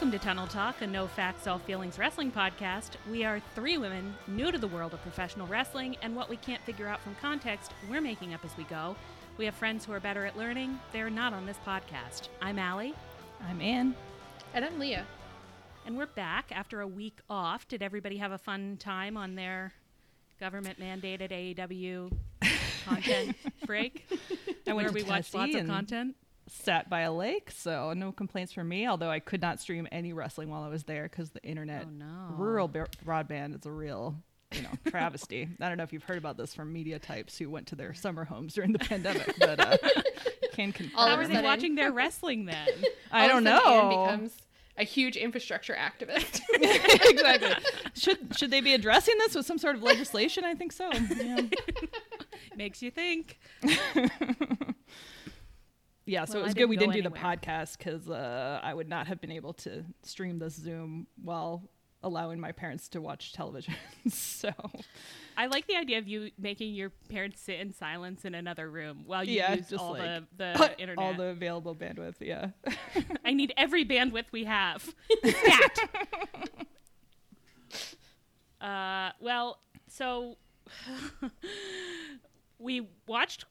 Welcome to Tunnel Talk, a no facts, all feelings wrestling podcast. We are three women new to the world of professional wrestling, and what we can't figure out from context, we're making up as we go. We have friends who are better at learning. They're not on this podcast. I'm Allie, I'm Ann. And I'm Leah. and we're back after a week off. Did everybody have a fun time on their government mandated AEW content break? I went where to we watched lots of and content. Sat by a lake, so no complaints from me. Although I could not stream any wrestling while I was there because the internet, Oh, no. rural b- broadband, is a real, you know, travesty. I don't know if you've heard about this from media types who went to their summer homes during the pandemic, but uh, can confirm. All How of are they watching their wrestling then? I don't a sudden Ann know. becomes a huge infrastructure activist. exactly. Should should they be addressing this with some sort of legislation? I think so. Yeah. Makes you think. Yeah, so Well, it was good we go didn't do the podcast because uh, I would not have been able to stream this Zoom while allowing my parents to watch television. so I like the idea of you making your parents sit in silence in another room while you Yeah, use just all like, the, the internet. all the available bandwidth. Yeah, I need every bandwidth we have. Uh, well, so we watched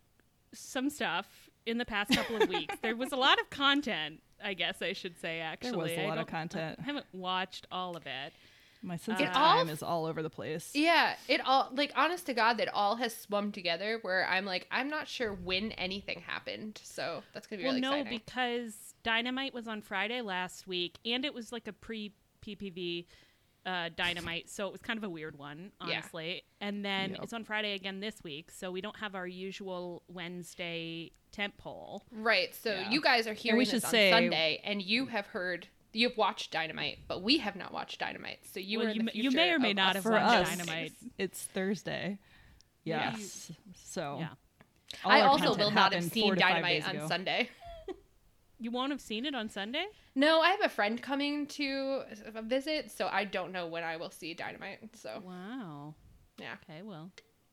some stuff in the past couple of weeks. There was a lot of content, I guess I should say. Actually, there was a lot of content. I haven't watched all of it. My sense It of all- time is all over the place. yeah, it all like honest to God, that all has swum together. Where I'm like, I'm not sure when anything happened. So that's gonna be Well, really no, exciting. because Dynamite was on Friday last week, and it was like a pre PPV uh, Dynamite, so it was kind of a weird one, Yeah. honestly. And then Yep. it's on Friday again this week, so we don't have our usual Wednesday tent pole. right. So Yeah. you guys are hearing we this should on say- Sunday, and you have heard. You've watched Dynamite, but we have not watched Dynamite. So you Well, were in you the may- you may or may not us have For watched us, Dynamite. it's Thursday. Yeah. Yes. So Yeah. I also will not have seen four to five Dynamite on ago. Sunday. You won't have seen it on Sunday? No, I have a friend coming to a visit, so I don't know when I will see Dynamite. So Wow. yeah. Okay, well,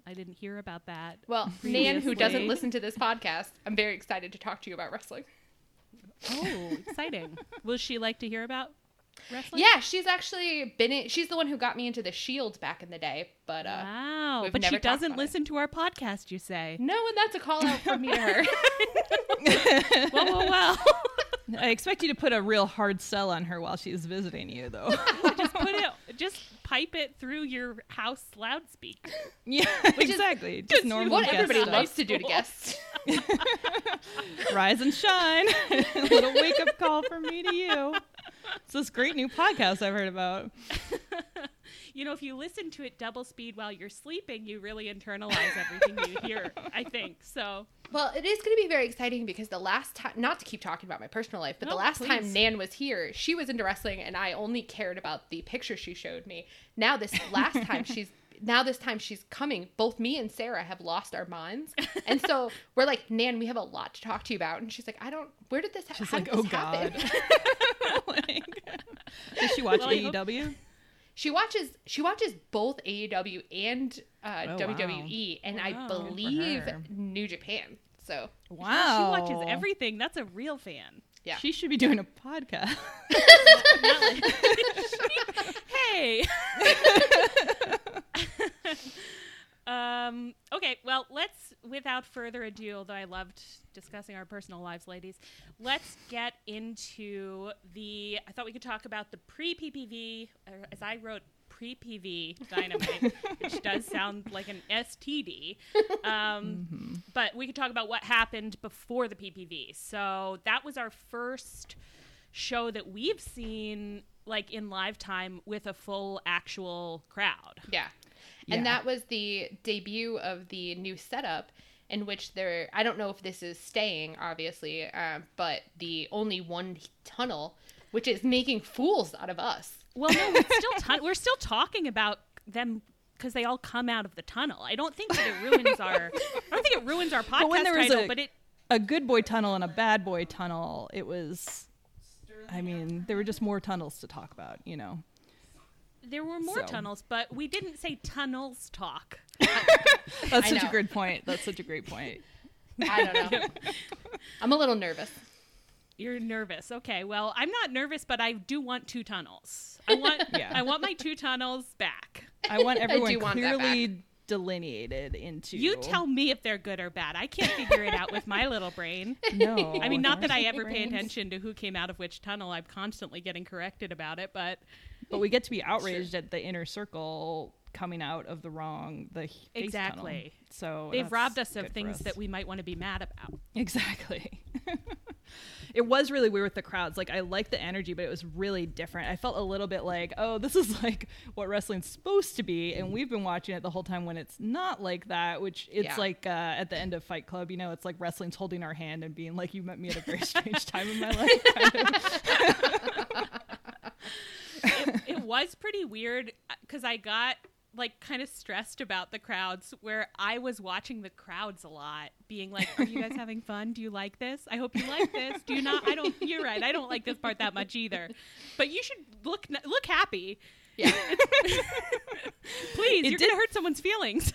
I didn't hear about that. Well, Nan, who doesn't listen to this podcast, I'm very excited to talk to you about wrestling. Oh, exciting. Will she like to hear about wrestling? Yeah, she's actually been in, she's the one who got me into the Shield back in the day, but uh Wow. But she doesn't about it. listen to our podcast, you say. no, and that's a call out from me to her. well, well, well. I expect you to put a real hard sell on her while she's visiting you, though. just put it just pipe it through your house loudspeaker yeah, is exactly. Just you normal what everybody stuff. loves to do to guests. Rise and shine. a little wake up call from me to you. It's this great new podcast I've heard about. you know if you listen to it double speed while you're sleeping you really internalize everything you hear i think so Well, it is going to be very exciting because the last time, not to keep talking about my personal life, but the last please. time Nan was here, she was into wrestling and I only cared about the picture she showed me. Now, this last time she's. Now this time she's coming. Both me and Sarah have lost our minds, and so we're like, Nan, we have a lot to talk to you about. And she's like, I don't. Where did this? Ha- She's how like, did oh this happen?" god. like, does she watch Well, AEW? She watches. She watches both AEW and uh, Oh, wow. WWE, and I Wow. Good for believe. New Japan. So Wow. she watches everything that's a real fan yeah, She should be doing a podcast. Hey um okay well let's without further ado although i loved discussing our personal lives ladies let's get into the i thought we could talk about the pre-ppv as i wrote pre-pv dynamite which does sound like an std um, but we could talk about what happened before the ppv so that was our first show that we've seen like in live time with a full actual crowd. yeah, Yeah. and that was the debut of the new setup. In which there, I don't know if this is staying, obviously, uh, but the only one tunnel, which is making fools out of us. Well, no, we're still ton- we're still talking about them because they all come out of the tunnel. I don't think that it ruins our. I don't think it ruins our podcast But when there was title, a- but it. a good boy tunnel and a bad boy tunnel, it was I mean, there were just more tunnels to talk about, you know. There were more So. tunnels, but we didn't say tunnels talk. That's I such a know. great point. That's such a great point. I don't know. I'm a little nervous. You're nervous. Okay. Well, I'm not nervous, but I do want two tunnels. I want Yeah. I want my two tunnels back. I want everyone want clearly delineated into. You tell me if they're good or bad. I can't figure it out with my little brain. No, I mean, not that I ever pay attention to who came out of which tunnel. I'm constantly getting corrected about it, but But we get to be outraged at the inner circle coming out of the wrong the. Exactly. So they've robbed us of things us. that we might want to be mad about. Exactly. It was really weird with the crowds. Like I like the energy, but it was really different. I felt a little bit like, oh, this is like what wrestling's supposed to be, and we've been watching it the whole time when it's not like that. Which it's Yeah. like uh, at the end of Fight Club, you know, it's like wrestling's holding our hand and being like, "You met me at a very strange time in my life." kind of. it, it was pretty weird because I got like kind of stressed about the crowds where I was watching the crowds a lot being like are you guys having fun? Do you like this? I hope you like this. Do you not? I don't you're right I don't like this part that much either. But you should look look happy. Yeah. please It you're did- gonna hurt someone's feelings.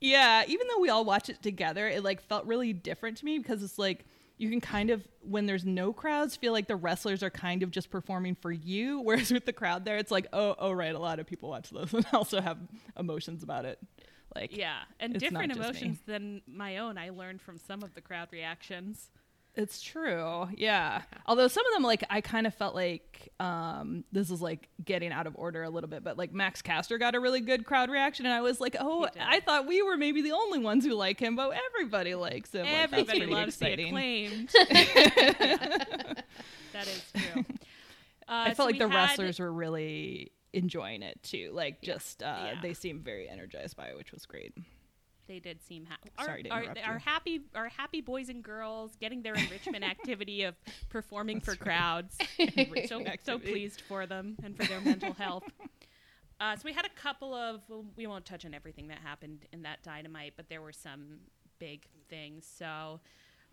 Yeah, even though we all watch it together, it like felt really different to me because it's like you can kind of when there's no crowds feel like the wrestlers are kind of just performing for you, whereas with the crowd there, it's like oh oh right, a lot of people watch this and also have emotions about it. Like yeah and different emotions than my own I learned from some of the crowd reactions it's true, yeah. Although some of them like I kind of felt like um this is like getting out of order a little bit, but like Max Caster got a really good crowd reaction, and I was like oh I thought we were maybe the only ones who like him, but everybody likes him. Everybody pretty loves exciting. acclaimed that is true uh, I so felt like the had- wrestlers were really enjoying it too. Like just uh, Yeah. they seemed very energized by it, which was great. They did seem happy. Sorry to are, interrupt are happy are happy boys and girls getting their enrichment activity of performing for That's right. crowds. so so pleased for them and for their mental health. Uh, so we had a couple of well, we won't touch on everything that happened in that dynamite, but there were some big things. So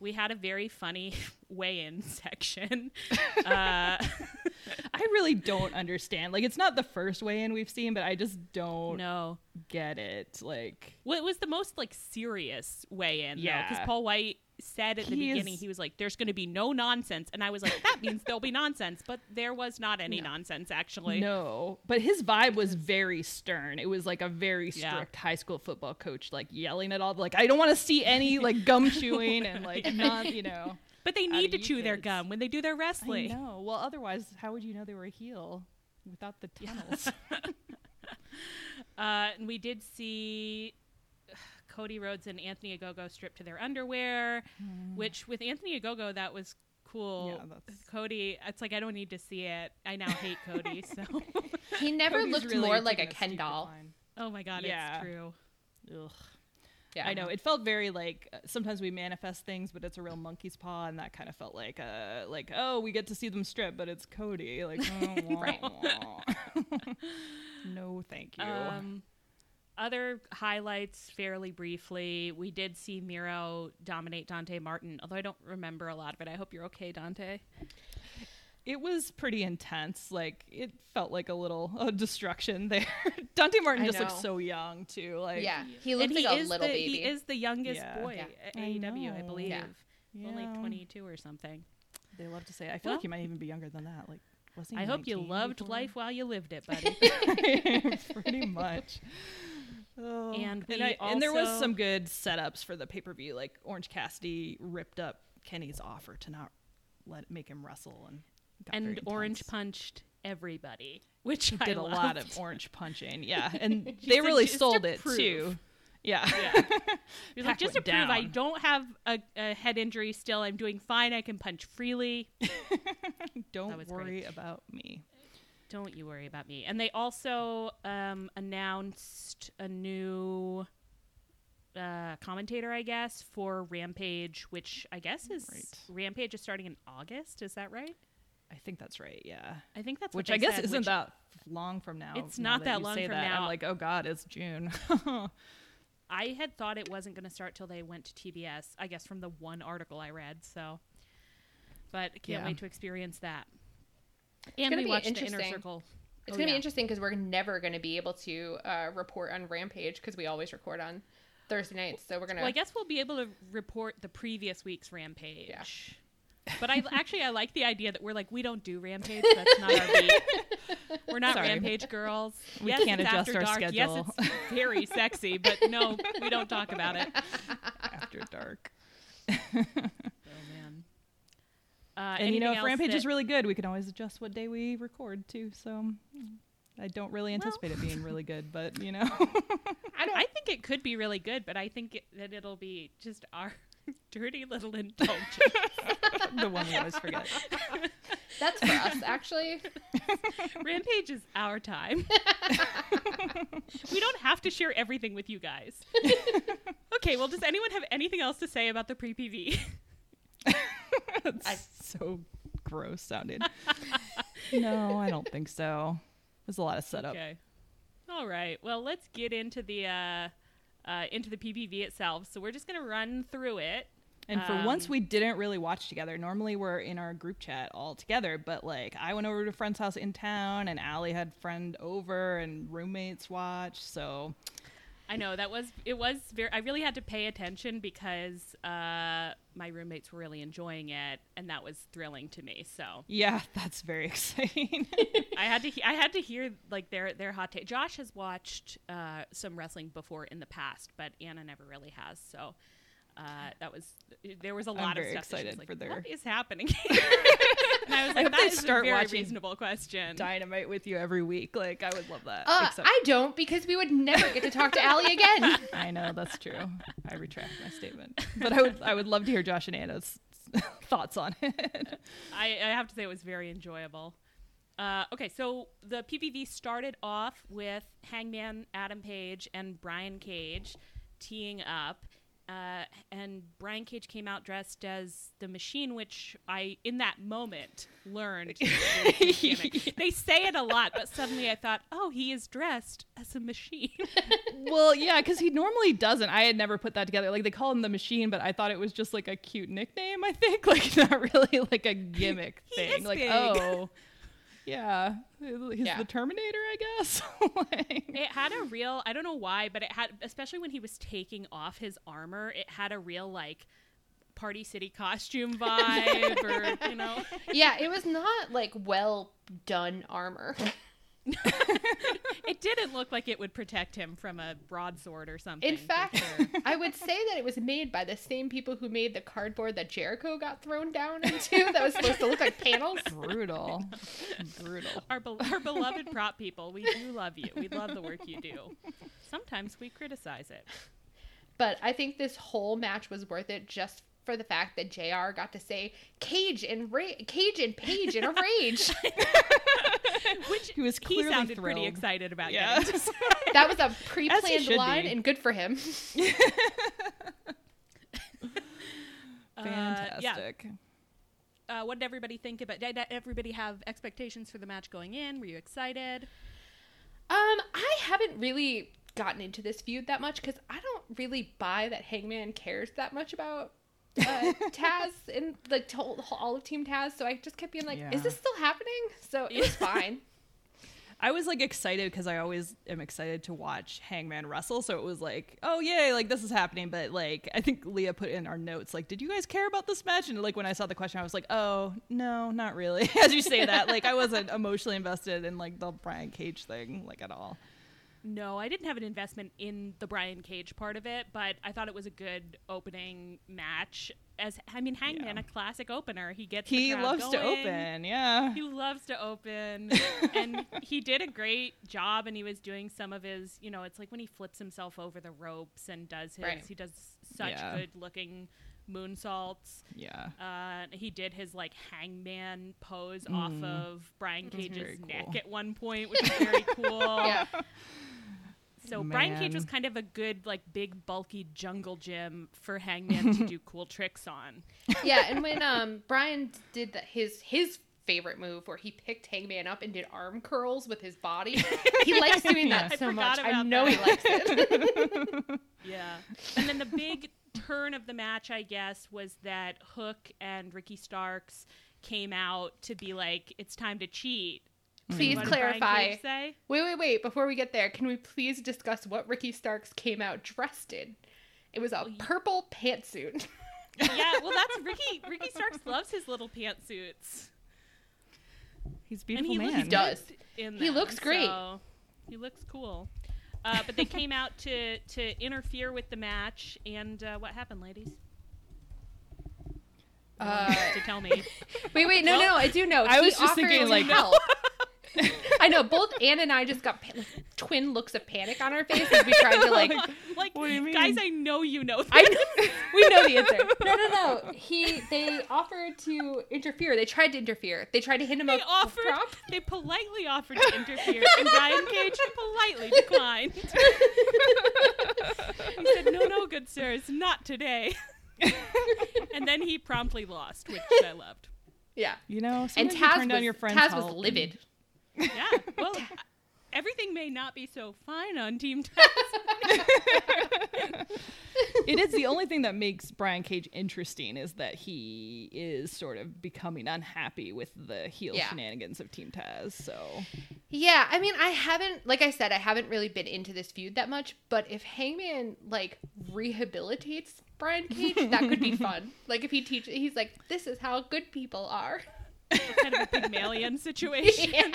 we had a very funny weigh-in section. Uh, I really don't understand. Like it's not the first way in we've seen, but I just don't no, get it. Like Well, it was the most like serious way in, yeah. Because Paul White said at the He beginning is- he was like, "There's going to be no nonsense," and I was like, "That means there'll be nonsense," but there was not any No. nonsense actually. no, but his vibe was very stern. It was like a very Yeah. strict high school football coach, like yelling at all. Like I don't want to see any like gum chewing and like not, you know. But they need to chew their gum when they do their wrestling. No, Well, otherwise, how would you know they were a heel without the tunnels? Uh, and we did see Cody Rhodes and Anthony Ogogo stripped to their underwear, which with Anthony Ogogo that was cool. Yeah, that's- Cody, it's like I don't need to see it. I now hate Cody. So, He never Cody's looked really more like a taken Ken doll. decline. oh my god, Yeah. it's true. Ugh. Yeah. I know it felt very like uh, sometimes we manifest things, but it's a real monkey's paw, and that kind of felt like uh like oh we get to see them strip, but it's Cody. Like oh, wah, wah. no, thank you. Um, other highlights, fairly briefly, we did see Miro dominate Dante Martin, although I don't remember a lot of it. I hope you're okay, Dante. it was pretty intense. Like it felt like a little uh, destruction there. Dante Martin I just looks so young too. Like yeah. He looks like he a is little the, baby. He is the youngest Yeah. boy Yeah. at I AEW, I know. believe. Yeah. Only 22 or something. They love to say. I feel Well- like he might even be younger than that. Like was he? I hope you loved before? life while you lived it, buddy. pretty much. Oh. And we I, and there was some good setups for the pay per view. Like Orange Cassidy ripped up Kenny's offer to not let make him wrestle, and and orange punched everybody, which I did a lot of orange punching. Yeah, and they said really just to sold it prove. too. Yeah. Yeah. He was like, just to went prove I don't have a, a head injury still, I'm doing fine. I can punch freely. Don't worry great. about me. Don't you worry about me. And they also um, announced a new uh, commentator, I guess, for Rampage, which I guess is Right. Rampage is starting in August. Is that right? I think that's right. Yeah. I think that's Which I guess said, isn't that long from now. It's now not that you long from that. now. I'm like, oh god, it's June. I had thought it wasn't going to start till they went to TBS. I guess from the one article I read. So, but can't Yeah. wait to experience that. And gonna we be watched the inner interesting. circle. It's Oh, gonna yeah. be interesting because we're never gonna be able to uh, report on Rampage because we always record on Thursday nights. So we're gonna. Well, I guess we'll be able to report the previous week's Rampage. But I actually I like the idea that we're like we don't do Rampage. That's not our beat. We're not Sorry. Rampage girls. We yes, can't adjust after our dark. schedule. Yes, it's very sexy, but no, we don't talk about it. After dark. Man. Uh, and you know, if Rampage that- is really good, we can always adjust what day we record too. So I don't really anticipate it being really good, but you know, I don't. I think it could be really good, but I think it, that it'll be just our dirty little indulgence. the one we always forget. that's for us, actually. Rampage is our time. we don't have to share everything with you guys. okay, well, does anyone have anything else to say about the pre PV? That's so gross sounding. no, I don't think so. There's a lot of setup. Okay. All right. Well, let's get into the uh, uh, into the PPV itself. So we're just gonna run through it. And for once, Um, we didn't really watch together. Normally, we're in our group chat all together, but like I went over to a friend's house in town, and Allie had friend over, and roommates watch. So I know that was it was very. I really had to pay attention because uh, my roommates were really enjoying it, and that was thrilling to me. So yeah, that's very exciting. I had to he- I had to hear like their their hot take. Josh has watched uh, some wrestling before in the past, but Anna never really has. So uh, that was there was a lot of very stuff. that she was excited like, for their- What is happening here? and I was like, hope that is start a very watching reasonable question. Dynamite with you every week. Like I would love that. Uh, Except- I don't because we would never get to talk to Allie again. I know that's true. I retract my statement. But I would I would love to hear Josh and Anna's thoughts on it. I, I have to say it was very enjoyable. Uh, okay, so the PPV started off with Hangman Adam Page and Brian Cage teeing up. Uh, and Brian Cage came out dressed as the machine, which I, in that moment, learned. gimmick. They say it a lot, but suddenly I thought, oh, he is dressed as a machine. well, yeah, because he normally doesn't. I had never put that together. Like they call him the machine, but I thought it was just like a cute nickname. I think like not really like a gimmick thing. like big. oh, yeah, he's Yeah. the Terminator, I guess. Like- it had a real i don't know why but it had especially when he was taking off his armor it had a real like party city costume vibe or you know yeah, it was not like well done armor. it didn't look like it would protect him from a broadsword or something In fact, sure. I would say that it was made by the same people who made the cardboard that Jericho got thrown down into that was supposed to look like panels. brutal, brutal. our, be- our beloved prop people we do love you we love the work you do sometimes we criticize it But I think this whole match was worth it just for the fact that JR got to say Cage and Ra- Cage and Page in a rage. which He was he clearly sounded pretty excited about Yeah. getting to That was a pre-planned line be. and good for him. Uh, yeah. Fantastic. uh, what did everybody think about? Did everybody have expectations for the match going in? Were you excited? Um, I haven't really gotten into this feud that much because I don't really buy that Hangman cares that much about uh, Taz and like to- all of Team Taz. So I just kept being like, Yeah. "Is this still happening?" So it was fine. I was like excited because I always am excited to watch Hangman wrestle. So it was like, oh yay, like this is happening. But like I think Leah put in our notes, like, did you guys care about this match? And like when I saw the question, I was like, oh no, not really. As you say that, like I wasn't emotionally invested in like the Brian Cage thing, like at all. No, I didn't have an investment in the Brian Cage part of it, but I thought it was a good opening match. As I mean, Hangman, Yeah. a classic opener. He gets the He loves to open, yeah. He loves to open, and he did a great job. And he was doing some of his, you know, it's like when he flips himself over the ropes and does his. Right. He does such Yeah. good looking moonsaults. Yeah. Uh, he did his like hangman pose off Mhm. of Brian Cage's neck cool. at one point, which is very cool. yeah, So Brian Cage was kind of a good, like, big, bulky jungle gym for Hangman to do cool tricks on. yeah. And when um Brian did the, his his favorite move where he picked Hangman up and did arm curls with his body, he likes doing that I so forgot much. I know that. he likes it. Yeah. And then the big turn of the match, I guess, was that Hook and Ricky Starks came out to be like, "It's time to cheat." Please What did clarify. Say? Wait, wait, wait. Before we get there, can we please discuss what Ricky Starks came out dressed in? It was a Oh, purple pantsuit. yeah, well, that's Ricky. Ricky Starks loves his little pantsuits. He's a and beautiful he man. looks He does. good In He looks great. so he looks cool. Uh, but they came out to to interfere with the match, and uh, what happened, ladies? Uh, to tell me. Wait, wait, no, no, no. I do know. I He was just offered thinking, like- help. I know. Both Anne and I just got pa- like, twin looks of panic on our faces. as we tried to like. Like, What do you guys. I know you know. This. I know, we know the answer. No, no, no. He they offered to interfere. They tried to interfere. They tried to hit him They up. offered. Prop. They politely offered to interfere, and Brian Cage politely declined. he said, "No, no, good sir, it's not today." and then he promptly lost, which I loved. Yeah. You know, And sometimes you Taz turn was, down your friend's Taz help was and- livid. Yeah. Well, everything may not be so fine on Team Taz. it is the only thing that makes Brian Cage interesting is that he is sort of becoming unhappy with the heel Yeah. shenanigans of Team Taz. So Yeah, I mean, I haven't, like I said, I haven't really been into this feud that much. But if Hangman like rehabilitates Brian Cage, that could be fun. Like if he teaches, he's like, "This is how good people are." Kind of a Pygmalion situation. Yeah.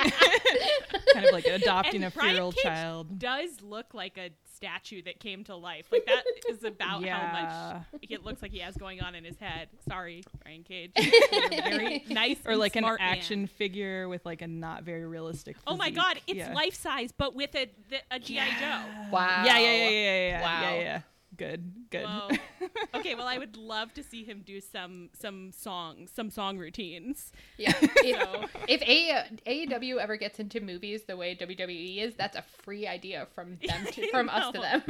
kind of like adopting And a Brian feral Cage child. Does look like a statue that came to life. Like that is about how much it looks like he has going on in his head. Sorry, Brian Cage. You're very nice Or and like an smart man. action figure with like a not very realistic. Oh my god, it's yeah. life size, but with a the, a GI Joe. Wow. Yeah, yeah, yeah, yeah, yeah, yeah. Wow. yeah, yeah. Good, good. Whoa. okay, well, I would love to see him do some some songs, some song routines. Yeah. So- If, if A- AEW ever gets into movies the way WWE is, that's a free idea from them to, from us to them.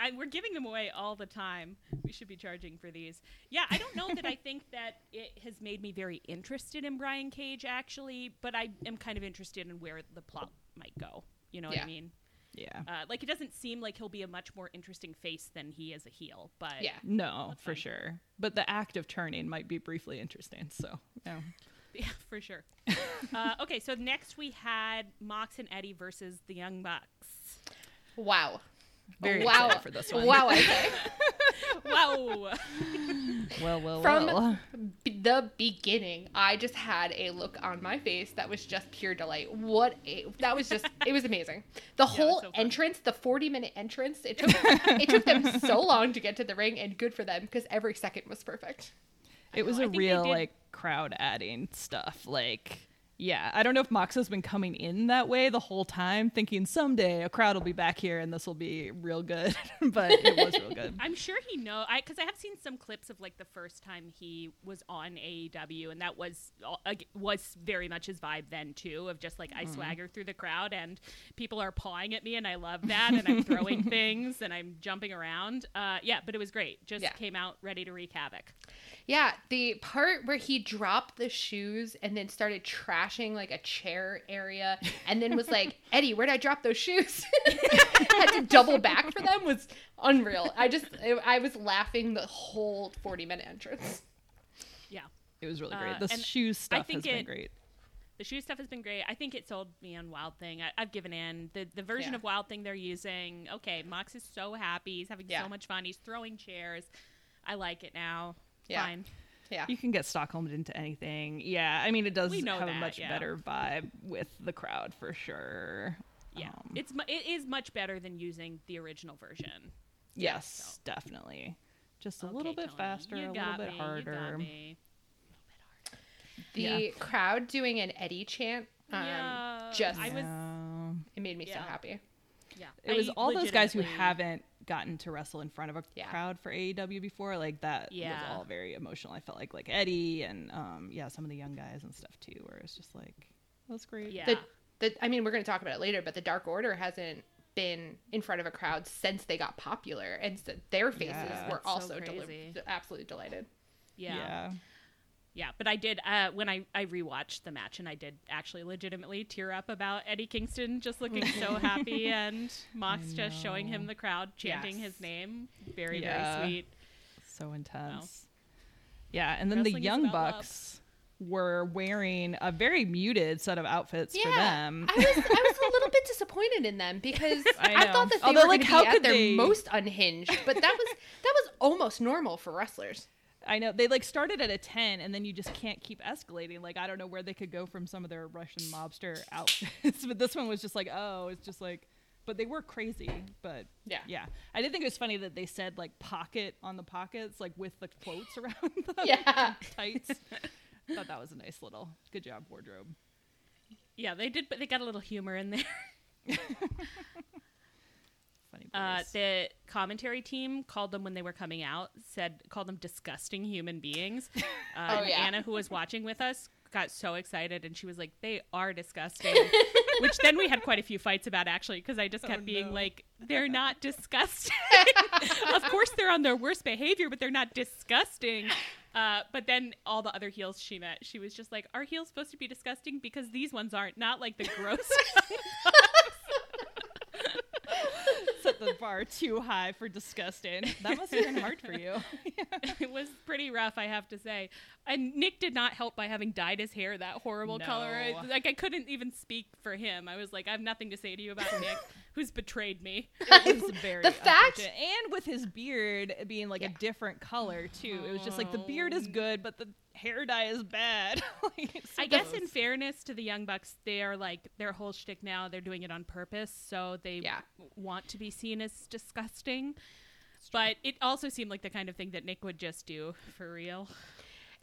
I, we're giving them away all the time. We should be charging for these. Yeah, I don't know that I think that it has made me very interested in Brian Cage actually, but I am kind of interested in where the plot might go. You know what I mean? Yeah. Uh, like it doesn't seem like he'll be a much more interesting face than he is a heel, but yeah. No, for fine. sure. But the act of turning might be briefly interesting. So, yeah. Yeah, for sure. uh, okay, so next we had Mox and Eddie versus the Young Bucks. Wow. Very wow. for this one. Wow, I say. Wow. Well, well, From well. b- the beginning, I just had a look on my face that was just pure delight. What a that was just it was amazing. The whole so entrance, the 40 minute entrance, it took it took them so long to get to the ring and good for them because every second was perfect. It was know, I a think they real like crowd adding stuff. Like, yeah, I don't know if Mox has been coming in that way the whole time, thinking someday a crowd will be back here and this will be real good, but it was real good. I'm sure he know I because I have seen some clips of like the first time he was on AEW, and that was uh, was very much his vibe then too, of just like I Mm-hmm. swagger through the crowd and people are pawing at me, and I love that, and I'm throwing things and I'm jumping around. Uh, yeah, but it was great. Just Yeah. came out ready to wreak havoc. Yeah, the part where he dropped the shoes and then started trashing like a chair area and then was like, Eddie, where'd I drop those shoes? Had to double back for them was unreal. I just, I, I was laughing the whole 40 minute entrance. Yeah. It was really great. Uh, The and shoe stuff think has been it- great. The shoe stuff has been great. I think it sold me on Wild Thing. I, I've given in. The the version Yeah. of Wild Thing they're using. Okay, Mox is so happy. He's having Yeah. so much fun. He's throwing chairs. I like it now. Yeah. Fine. Yeah. You can get Stockholm into anything. Yeah, I mean, it does We know have a much yeah. better vibe with the crowd for sure. Yeah, Um, it's mu- it is much better than using the original version. yes, definitely. Just a little bit Tony, faster, a little bit me, you got harder. The Yeah. crowd doing an Eddie chant, um, Yeah, just, I was- it made me so happy. Yeah, It was I all those guys who haven't gotten to wrestle in front of a Yeah. crowd for AEW before. Like that Yeah. was all very emotional. I felt like like Eddie and um yeah, some of the young guys and stuff too, where it's just like that's great. Yeah, The, the, I mean, we're going to talk about it later, but the Dark Order hasn't been in front of a crowd since they got popular, and so their faces Yeah. were That's so also deli- absolutely delighted. yeah, yeah, yeah. But I did uh, when I I rewatched the match, and I did actually legitimately tear up about Eddie Kingston just looking so happy, and Mox just showing him the crowd chanting Yes. his name. Very Yeah. very sweet. So intense. Yeah, and then Wrestling the young about love. bucks were wearing a very muted set of outfits for them. I was I was a little bit disappointed in them because I, I thought that they Although, were like, how be at could their they- most unhinged, but that was that was almost normal for wrestlers. I know they like started at a ten, and then you just can't keep escalating. Like I don't know where they could go from some of their Russian mobster outfits, but this one was just like, oh, it's just like, but they were crazy. But Yeah. yeah, I did think it was funny that they said like pocket on the pockets, like with the quotes around the Yeah. tights. Thought that was a nice little good job wardrobe. Yeah, they did, but they got a little humor in there. Funny. Uh, the commentary team called them when they were coming out, said called them disgusting human beings. Uh, Oh, yeah. Anna, who was watching with us, got so excited, and she was like, "They are disgusting." Which then we had quite a few fights about actually, because I just kept Oh, being no. like, "They're not disgusting." of course, they're on their worst behavior, but they're not disgusting. Uh, but then all the other heels she met, she was just like, "Are heels supposed to be disgusting? Because these ones aren't. Not like the gross." The bar too high for disgusting. That must have been hard for you. it was pretty rough, I have to say. And Nick did not help by having dyed his hair that horrible color. I- Like I couldn't even speak for him. I was like, I have nothing to say to you about Nick, who's betrayed me. It was very The fact- and with his beard being like Yeah. a different color too. It was just like the beard is oh. good, but the hair dye is bad. Like, I guess in fairness to the Young Bucks, they are like their whole shtick now. They're doing it on purpose, so they Yeah. want to be seen as disgusting. But it also seemed like the kind of thing that Nick would just do for real.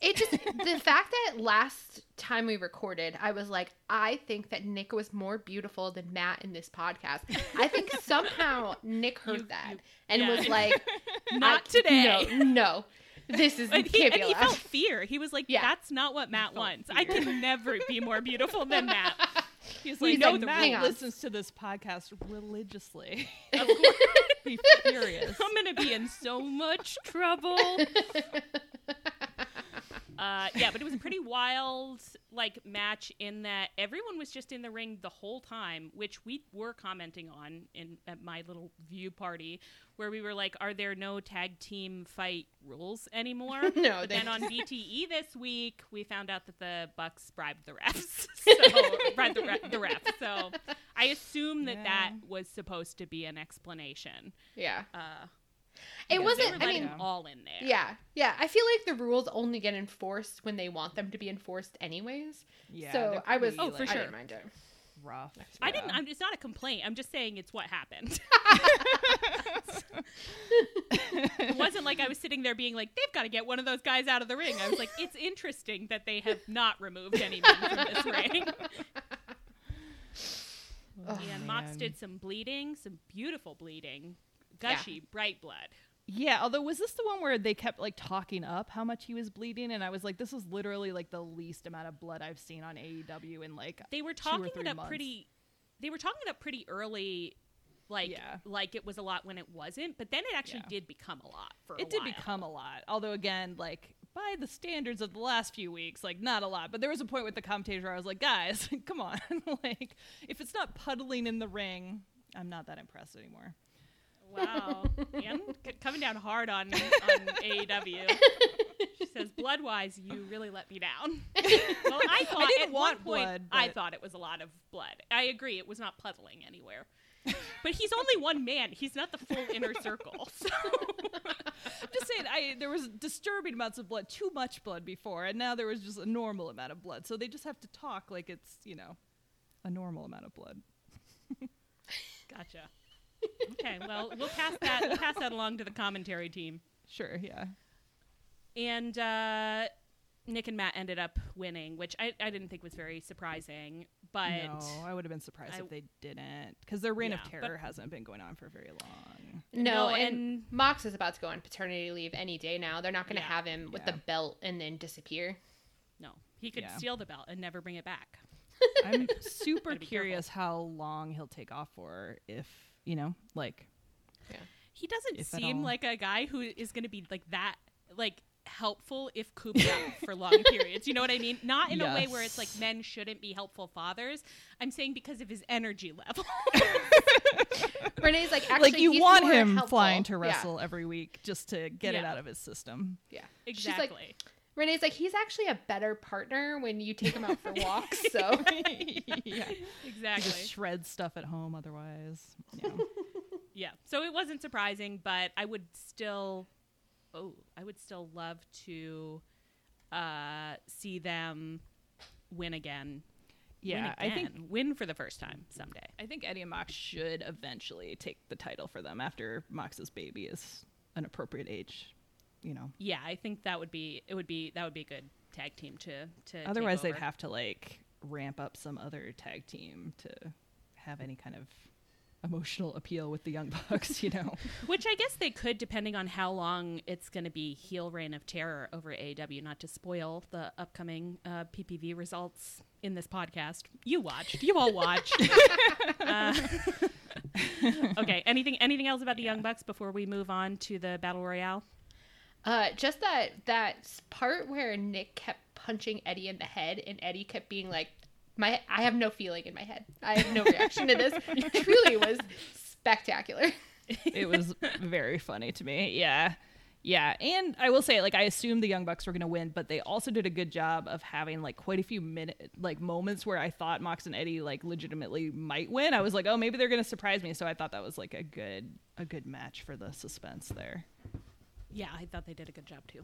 It just the fact that last time we recorded, I was like, I think that Nick was more beautiful than Matt in this podcast. I think somehow Nick heard You- that you- and yeah. was like, Not today. No, no, this is And he, and he felt fear. He was like, Yeah. "That's not what Matt wants. I can never be more beautiful than Matt." he's like, know no, the Matt listens to this podcast religiously. Of course. He's furious. I'm gonna be in so much trouble. Uh, yeah, but it was a pretty wild like match in that everyone was just in the ring the whole time, which we were commenting on in at my little view party, where we were like, "Are there no tag team fight rules anymore?" No, But they- then on BTE this week, we found out that the Bucks bribed the refs, so bribed the, re- the refs. So I assume that that was supposed to be an explanation. yeah, Uh, it wasn't. I mean, all in there. yeah, yeah. I feel like the rules only get enforced when they want them to be enforced, anyways. Yeah, so I was. Oh, for I sure. didn't mind it. rough. I didn't. I'm, it's not a complaint. I'm just saying it's what happened. it wasn't like I was sitting there being like, they've got to get one of those guys out of the ring. I was like, it's interesting that they have not removed any men from this ring. Oh, and Mox did some bleeding, some beautiful bleeding, gushy, bright blood. Yeah, although was this the one where they kept like talking up how much he was bleeding, and I was like, this was literally like the least amount of blood I've seen on AEW in like They were talking it up months. pretty. They were talking it up pretty early. Like, Yeah. like it was a lot when it wasn't, but then it actually Yeah. did become a lot for a it did while. become a lot. Although again, like by the standards of the last few weeks, like not a lot. But there was a point with the commentator where I was like, guys, come on, like if it's not puddling in the ring, I'm not that impressed anymore. Wow. Ian c- coming down hard on, on AEW. She says, blood wise, you really let me down. well, I thought didn't at want one point, blood, I thought it was a lot of blood. I agree, it was not puddling anywhere. But he's only one man. He's not the full inner circle. So. I'm just saying, I there was disturbing amounts of blood, too much blood before, and now there was just a normal amount of blood. So they just have to talk like it's you know a normal amount of blood. Gotcha. Okay, well, we'll pass that. We'll pass that along to the commentary team. Sure, yeah. And uh, Nick and Matt ended up winning, which I, I didn't think was very surprising. But no, I would have been surprised I- if they didn't, because their reign Yeah, of but- terror hasn't been going on for very long. No, No, and, and- Mox is about to go on paternity leave any day now. They're not going to Yeah. have him with Yeah. the belt and then disappear. no, he could Yeah. steal the belt and never bring it back. I'm super Gotta be curious how long he'll take off for, if you know, like yeah. He doesn't seem like a guy who is going to be like that, like helpful if cooped up for long periods. You know what I mean? Not in a way where it's like men shouldn't be helpful fathers. I'm saying because of his energy level. Renee's like, actually, like you he's want more him helpful. flying to Yeah, wrestle every week just to get it out of his system. Yeah, exactly. She's like, Renee's like, he's actually a better partner when you take him out for walks. So yeah. exactly. Just shred stuff at home otherwise. Yeah. Yeah. So it wasn't surprising, but I would still oh, I would still love to uh, see them win again. Yeah, win I think win for the first time someday. I think Eddie and Mox should eventually take the title for them after Mox's baby is an appropriate age. You know, Yeah, I think that would be it. Would be that would be a good tag team to to. otherwise they'd have to like ramp up some other tag team to have any kind of emotional appeal with the Young Bucks. You know, Which I guess they could, depending on how long it's going to be heel reign of terror over AEW. Not to spoil the upcoming uh, PPV results in this podcast. You watched. You all watched. uh, okay. Anything? Anything else about the Young Bucks before we move on to the battle royale? Uh, just that that part where Nick kept punching Eddie in the head, and Eddie kept being like, "My, I have no feeling in my head. I have no reaction to this." It Truly was spectacular. it was very funny to me. Yeah. Yeah, and I will say, like, I assumed the Young Bucks were going to win, but they also did a good job of having like quite a few minute, like moments where I thought Mox and Eddie like legitimately might win. I was like, oh, maybe they're going to surprise me. So I thought that was like a good, a good match for the suspense there. Yeah, I thought they did a good job too.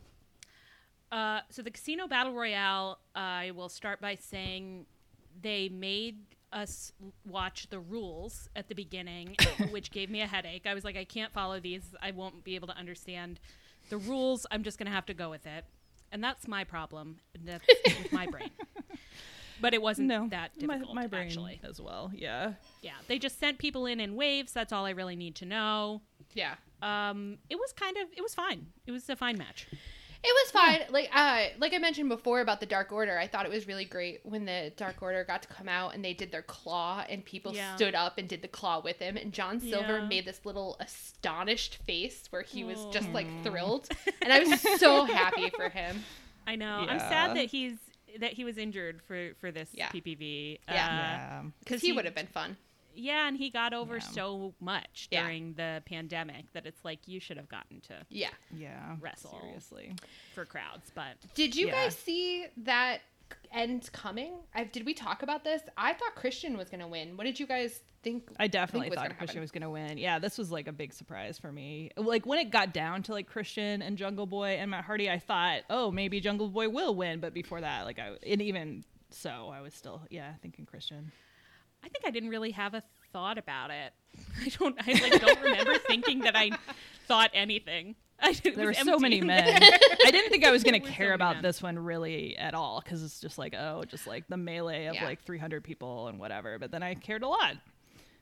Uh, so the casino battle royale, I will start by saying they made us watch the rules at the beginning, which gave me a headache. I was like, I can't follow these. I won't be able to understand the rules. I'm just going to have to go with it, and that's my problem. That's with my brain. But it wasn't No, that my, difficult, my brain actually. as well. Yeah, Yeah, they just sent people in in waves. That's all I really need to know. Yeah. Um, it was kind of, it was fine. It was a fine match. It was fine. Like uh like I mentioned before about the Dark Order, I thought it was really great when the Dark Order got to come out and they did their claw and people Yeah. stood up and did the claw with him and John Silver Yeah. made this little astonished face where he was just like thrilled. And I was so happy for him. I know. I'm sad that he's that he was injured for for this Yeah. PPV. Yeah. yeah. Because he, would have been fun. Yeah, and he got over Yeah. so much Yeah. during the pandemic that it's like you should have gotten to Yeah. Yeah, Wrestle. Seriously, for crowds, but Did you Yeah. guys see that end coming? I, did we talk about this? I thought Christian was going to win. What did you guys think? I definitely think was thought gonna Christian happen? was going to win. Yeah, this was like a big surprise for me. Like when it got down to like Christian and Jungle Boy and Matt Hardy, I thought, oh, maybe Jungle Boy will win. But before that, like I, and even so, I was still, yeah, thinking Christian. I think I didn't really have a thought about it. I don't. I like don't remember thinking that I thought anything. I, There were so many men. I didn't think I was going to were so care about men. this one really at all because it's just like, oh, just like the melee of Yeah. like 300 people and whatever. But then I cared a lot,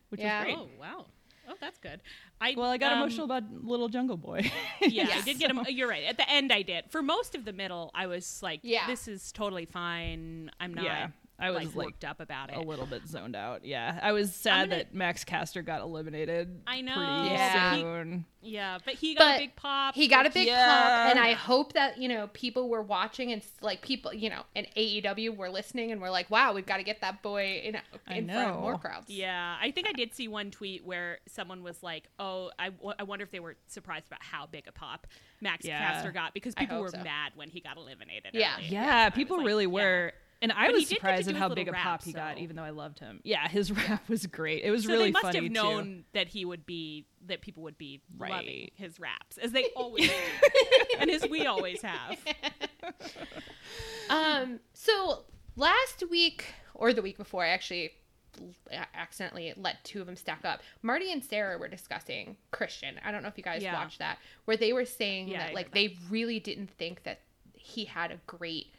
which Yeah. was great. Oh wow. Oh, that's good. I Well, I got um, emotional about little Jungle Boy. Yeah, I did get him. You're right. At the end, I did. For most of the middle, I was like, Yeah. this is totally fine. I'm not Yeah, I was, like, like, worked up about it. a little bit zoned out. Yeah, I was sad gonna- that Max Caster got eliminated. I know. Pretty Yeah. soon. Yeah, but he got But a big pop. He got a big Yeah. pop, and I hope that you know people were watching and like people, you know, and AEW were listening and were like, "Wow, we've got to get that boy in in front of more crowds." Yeah, I think I did see one tweet where someone was like, "Oh, I, w- I wonder if they were surprised about how big a pop Max Yeah. Caster got because people were so. mad when he got eliminated." Yeah. early. Yeah, I people like, really yeah. Were. And I But was did get to surprised at how little big a rap, pop he got, so- even though I loved him. Yeah, his rap was great. It was So really funny. they must funny have too. known that he would be that people would be loving Right. his raps as they always do, and as we always have. Um. So last week or the week before, I actually accidentally let two of them stack up. Marty and Sarah were discussing Christian. I don't know if you guys Yeah. watched that, where they were saying Yeah, that heard like that. they really didn't think that he had a great,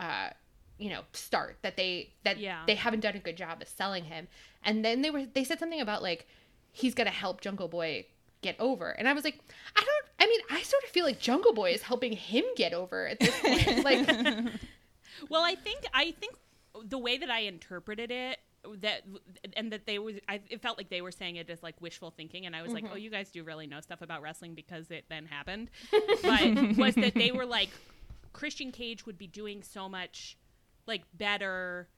uh, you know, start. That they that Yeah. they haven't done a good job of selling him. And then they were they said something about like he's gonna help Jungle Boy get over. And I was like, I don't. I mean, I sort of feel like Jungle Boy is helping him get over at this point. like. Well, I think I think the way that I interpreted it that and that they was I, it felt like they were saying it as like wishful thinking and I was like mm-hmm. oh you guys do really know stuff about wrestling because it then happened but was that they were like Christian Cage would be doing so much like better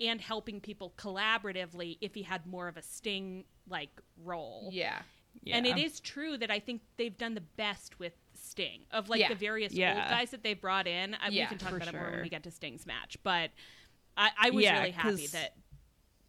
and helping people collaboratively if he had more of a sting like role Yeah. Yeah. and it is true that I think they've done the best with Sting of like Yeah. the various Yeah. old guys that they've brought in. I, Yeah, we can talk for about it more when we get to Sting's match, but I, I was Yeah, really happy that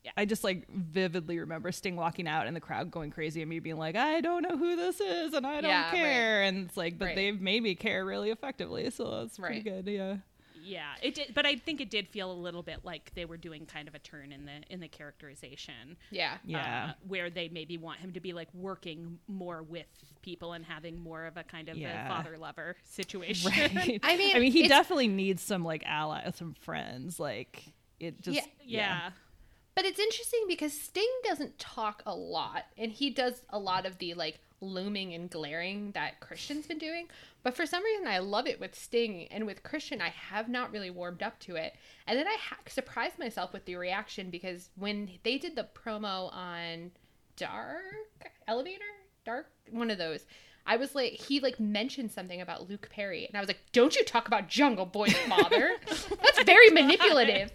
Yeah. I just like vividly remember Sting walking out and the crowd going crazy and me being like, I don't know who this is and I don't Yeah, right. care. And it's like, but Right. they've made me care really effectively. So that's pretty Right. good. Yeah. Yeah, it did, but I think it did feel a little bit like they were doing kind of a turn in the in the characterization. Yeah. Yeah. uh, where they maybe want him to be like working more with people and having more of a kind of Yeah. a father lover situation. Right. I mean, I mean, he definitely needs some like allies, some friends. Like it just, Yeah. yeah. But it's interesting because Sting doesn't talk a lot, and he does a lot of the like looming and glaring that Christian's been doing. But for some reason, I love it with Sting, and with Christian, I have not really warmed up to it. And then I ha- surprised myself with the reaction because when they did the promo on Dark Elevator, Dark, one of those. I was like, he like mentioned something about Luke Perry, and I was like, "Don't you talk about Jungle Boy's father? That's very manipulative."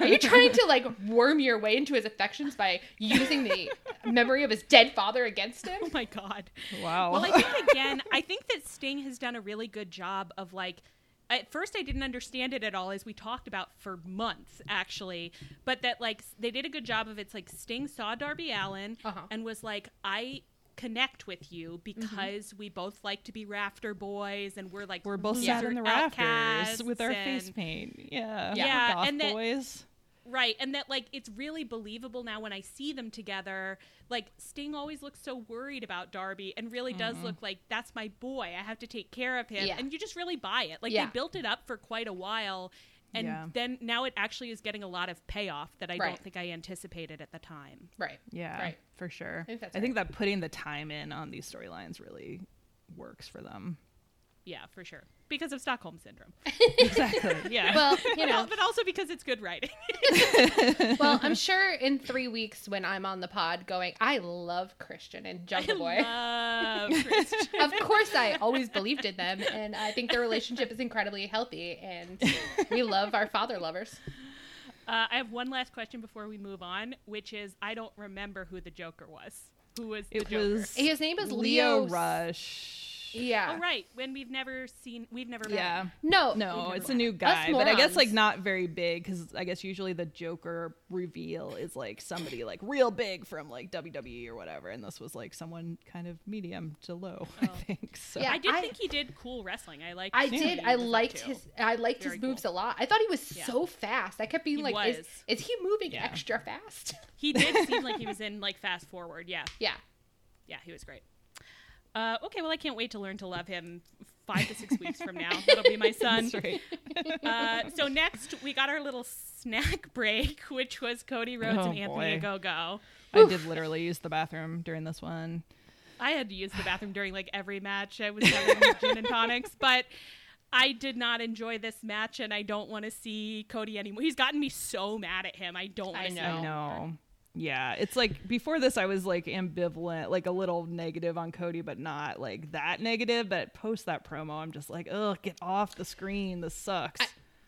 Are you trying to like worm your way into his affections by using the memory of his dead father against him? Oh my god. wow. Well, I think again, I think that Sting has done a really good job of like. At first, I didn't understand it at all, as we talked about for months, actually. But that like they did a good job of it's like Sting saw Darby Allin Uh-huh. and was like, I connect with you mm-hmm. because we both like to be rafter boys and we're like We're both loser sat in the rafters with our face paint. Yeah. Yeah, Goth and that- boys. Right, and that like it's really believable now when I see them together. Like Sting always looks so worried about Darby, and really does mm-hmm. look like that's my boy. I have to take care of him, Yeah. and you just really buy it. Like Yeah. they built it up for quite a while, and Yeah. then now it actually is getting a lot of payoff that I Right. don't think I anticipated at the time. Right. Yeah, Right. for sure. I think that's think that putting the time in on these storylines really works for them. Yeah, for sure, because of Stockholm syndrome, exactly. Yeah. Well, you but, know, but also because it's good writing. well, I'm sure in three weeks when I'm on the pod going, I love Christian and Jungle Boy. Love Christian. of course, I always believed in them, and I think their relationship is incredibly healthy, and we love our father lovers. Uh, I have one last question before we move on, which is I don't remember who the Joker was. Who was the it Joker? was His name is Lio Lio Rush. Yeah. Oh right, when we've never seen, we've never met. Yeah. No, No, it's a new guy, but I guess like not very big because I guess usually the Joker reveal is like somebody like real big from like WWE or whatever, and this was like someone kind of medium to low, I oh. think. So Yeah, I did I- think he did cool wrestling. I liked. I did. I liked to. his. I liked Very his moves cool. a lot. I thought he was Yeah. so fast. I kept being He like, is, is he moving Yeah. extra fast? He did seem like he was in like fast forward. Yeah, yeah. yeah, he was great. Uh, okay, well, I can't wait to learn to love him five to six weeks from now. That'll be my son. Uh, so next, we got our little snack break, which was Cody Rhodes Oh, and Anthony. Ogogo. I did literally use the bathroom during this one. I had to use the bathroom during like every match. I was having gin and tonics, but I did not enjoy this match, and I don't want to see Cody anymore. He's gotten me so mad at him. I don't want to see him. I know. Yeah, it's like before this, I was like ambivalent, like a little negative on Cody, but not like that negative. But post that promo, I'm just like, ugh, get off the screen. This sucks.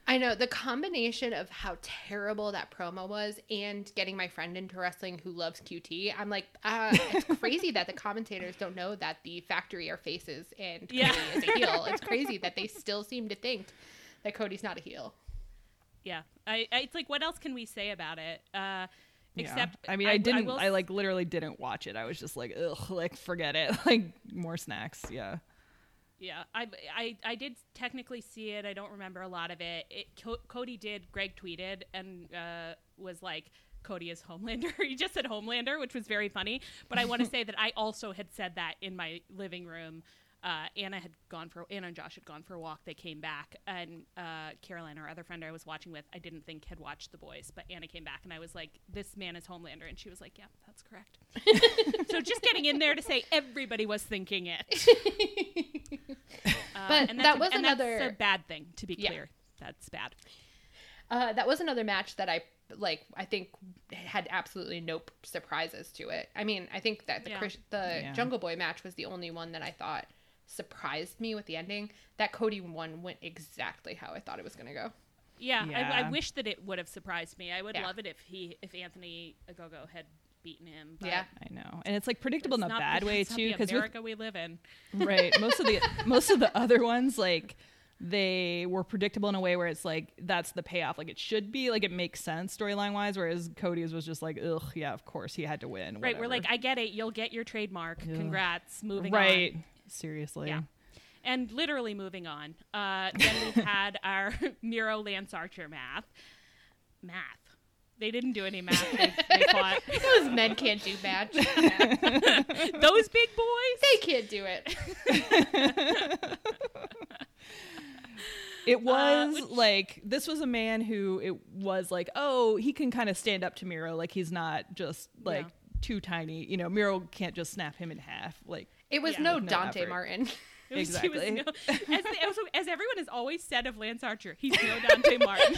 I know the combination of how terrible that promo was and getting my friend into wrestling who loves QT. I'm like, uh, it's crazy that the commentators don't know that the factory are faces and Cody Yeah. is a heel. It's crazy that they still seem to think that Cody's not a heel. Yeah, I, I. It's like, what else can we say about it? Uh, Yeah. except, I mean, I, didn't. will I, like literally didn't watch it. I was just like, ugh, like forget it. Like more snacks. Yeah. Yeah, I, I, I did technically see it. I don't remember a lot of it. it Co- Cody did. Greg tweeted and uh, was like, "Cody is Homelander." he just said Homelander, which was very funny. But I want to say that I also had said that in my living room. Uh, Anna had gone for Anna and Josh had gone for a walk. They came back, and uh, Caroline, our other friend I was watching with, I didn't think had watched The Boys, but Anna came back, and I was like, "This man is Homelander," and she was like, "Yeah, that's correct." so just getting in there to say everybody was thinking it. Uh, But and that that's a- was and that's another- a bad thing. To be Yeah. clear, that's bad. Uh, that was another match that I like. I think had absolutely no surprises to it. I mean, I think that the Yeah. Chris, the Yeah. Jungle Boy match was the only one that I thought surprised me with the ending. That Cody one went exactly how I thought it was going to go. Yeah, I, I wish that it would have surprised me. I would Yeah. love it if he, if Anthony Ogogo had beaten him. But Yeah. I know, and it's like predictable in a not- bad way that's not too, the because America we live in. right, most of the most of the other ones like they were predictable in a way where it's like that's the payoff. Like it should be, like it makes sense storyline wise. Whereas Cody's was just like, ugh, yeah, of course he had to win. Right. We're like, I get it. You'll get your trademark. Ugh. Congrats. Moving right. on. Seriously. Yeah. And literally moving on. Uh, then we've had our Miro Lance Archer math. Math. They didn't do any math. They, they fought. Those men can't do math. Those big boys. They can't do it. It was which- like this was a man who it was like, oh, he can kind of stand up to Miro. Like he's not just like Yeah. too tiny. You know, Miro can't just snap him in half. Like It was Yeah. no no Dante effort. Martin. Was- he was Exactly. no- as, as, as everyone has always said of Lance Archer, he's no Dante Martin.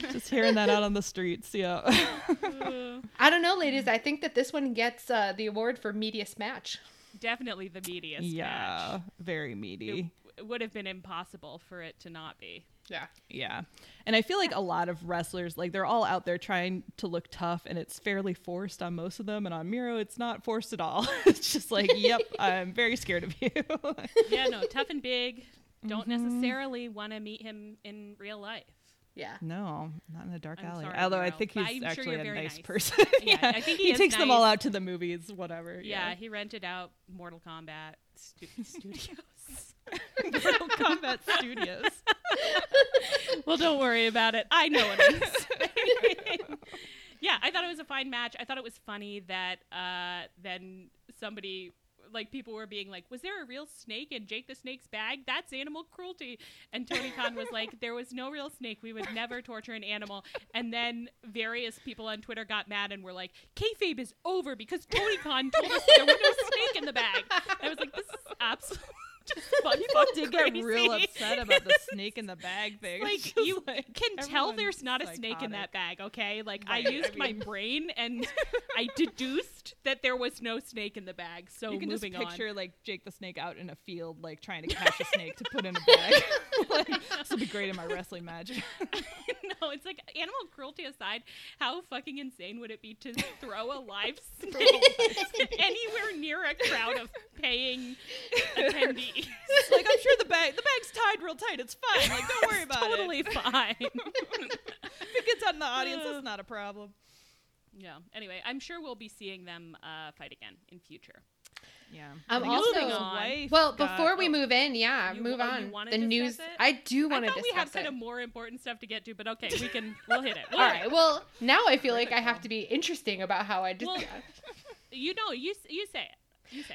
just hearing that out on the streets. Yeah. I don't know, ladies. I think that this one gets uh, the award for meatiest match. definitely the meatiest yeah. match. Very meaty. It would have been impossible for it to not be. Yeah. Yeah. And I feel like a lot of wrestlers, like they're all out there trying to look tough and it's fairly forced on most of them. And on Miro, it's not forced at all. it's just like, yep, I'm very scared of you. Yeah, no, tough and big. Don't Mm-hmm. necessarily want to meet him in real life. Yeah. no, not in a dark I'm alley. sorry, Although I think he's I'm sure actually you're a nice, nice. person. Yeah, I think he is takes them all out to the movies, whatever. Yeah, he rented out Mortal Kombat stu- Studios. Mortal Kombat Studios. well, don't worry about it. I know what it is. yeah, I thought it was a fine match. I thought it was funny that uh, then somebody. Like people were being like, "Was there a real snake in Jake the Snake's bag? That's animal cruelty." And Tony Khan was like, "There was no real snake. We would never torture an animal." And then various people on Twitter got mad and were like, "Kayfabe is over because Tony Khan told us there was no snake in the bag." And I was like, "This is absolutely just fun People did get real upset about the snake in the bag thing. like just you like, can tell there's not a snake in that bag okay like Right, i I used my brain and i deduced that there was no snake in the bag so you can just moving picture like Jake the Snake out in a field, like trying to catch a snake to put in a bag. like, this will be great in my wrestling match. no it's like animal cruelty aside how fucking insane would it be to throw a live snake anywhere near a crowd of paying attendees like I'm sure the bag, the bag's tied real tight. It's fine. Like don't worry about totally it. Totally fine If it gets out in the audience, that's not a problem. yeah anyway i'm sure we'll be seeing them uh, fight again in future Yeah. I'm I also- moving on. wife Well, got- before we oh, move in, yeah, You- move oh, you on. the news. it? I do want to thought we discuss had it. kind of more important stuff to get to but okay we can we'll hit it we'll All hit it. Well, now I feel like I have to be interesting about how I just. Well, You know, you you say it.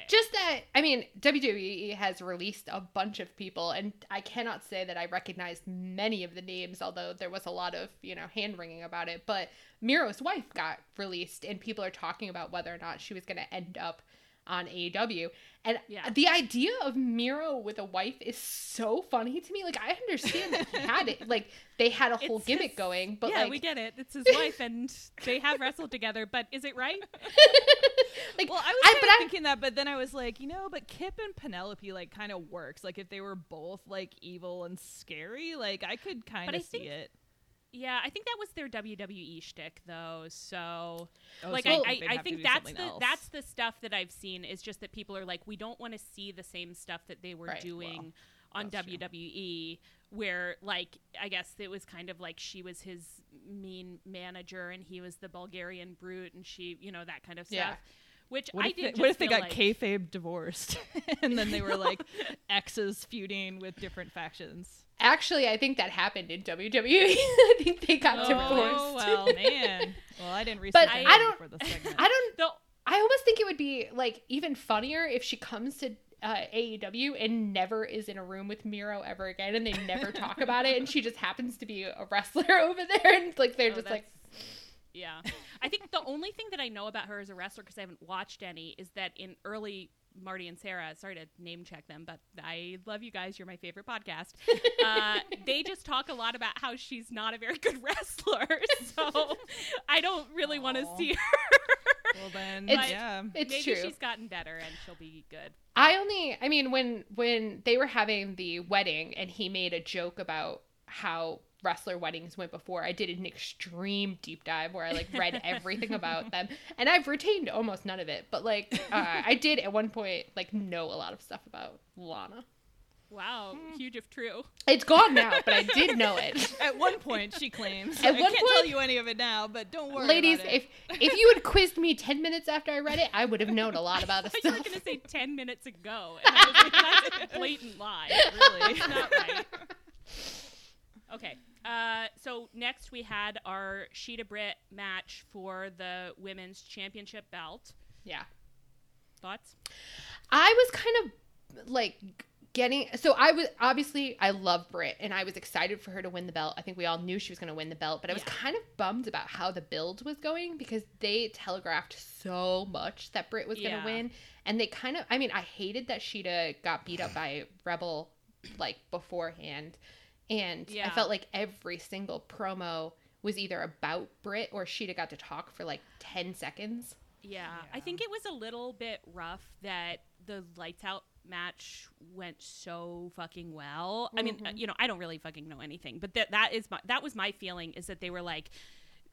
Just that I mean WWE has released a bunch of people and I cannot say that I recognized many of the names although there was a lot of you know hand wringing about it but Miro's wife got released and people are talking about whether or not she was going to end up on AEW and Yeah. the idea of Miro with a wife is so funny to me like I understand that he had it like they had a whole It's gimmick his- going but yeah, like we get it. It's his wife, and they have wrestled together. But is it right? like Well, I was I- kind of I- thinking that, but then I was like, you know, but Kip and Penelope like kind of works. Like if they were both like evil and scary, like I could kind of see think- it. Yeah, I think that was their WWE shtick, though. So, Oh, like, so I, I, I think that's the else. that's the stuff that I've seen is just that people are like, we don't want to see the same stuff that they were Right, doing on that's true. WWE, where like I guess it was kind of like she was his mean manager and he was the Bulgarian brute, and she, you know, that kind of stuff. Yeah. Which What I did. they, what if they got like, kayfabe divorced, and then they were like exes feuding with different factions? Actually, I think that happened in WWE. I think they got Oh, divorced. Oh well, man. Well, I didn't research But anything I don't- for the segment. I don't. The, I almost think it would be like even funnier if she comes to uh, AEW and never is in a room with Miro ever again, and they never talk about it, and she just happens to be a wrestler over there, and like they're Oh, just like, yeah. I think the only thing that I know about her as a wrestler, because I haven't watched any, is that in early Marty and Sarah, sorry to name check them, but I love you guys. You're my favorite podcast. Uh, they just talk a lot about how she's not a very good wrestler. So I don't really want to see her. well then, It's- yeah. it's Maybe true. she's gotten better and she'll be good. I only, I mean, when when they were having the wedding, and he made a joke about how wrestler weddings went before, I did an extreme deep dive where I like read everything about them, and I've retained almost none of it. But like, uh, I did at one point like know a lot of stuff about Lana. Wow, huge if true. It's gone now, but I did know it. At one point, she claims. At I one can't tell you any of it now, but don't worry. Ladies, if if you had quizzed me ten minutes after I read it, I would have known a lot about I thought you were going to say 10 minutes ago. And I was like, that's a blatant lie. really, It's not right. Okay. Uh, so next we had our Shida Britt match for the women's championship belt. Yeah. Thoughts? I was kind of like getting so I was obviously I love Britt and I was excited for her to win the belt. I think we all knew she was going to win the belt, but I was Yeah. kind of bummed about how the build was going because they telegraphed so much that Britt was going Yeah. to win and they kind of I mean, I hated that Shida got beat up by Rebel like beforehand and I felt like every single promo was either about Britt or Shida got to talk for like 10 seconds. Yeah. I think it was a little bit rough that the lights out match went so fucking well. I mean, uh, you know, I don't really fucking know anything, but that that is my that was my feeling is that they were like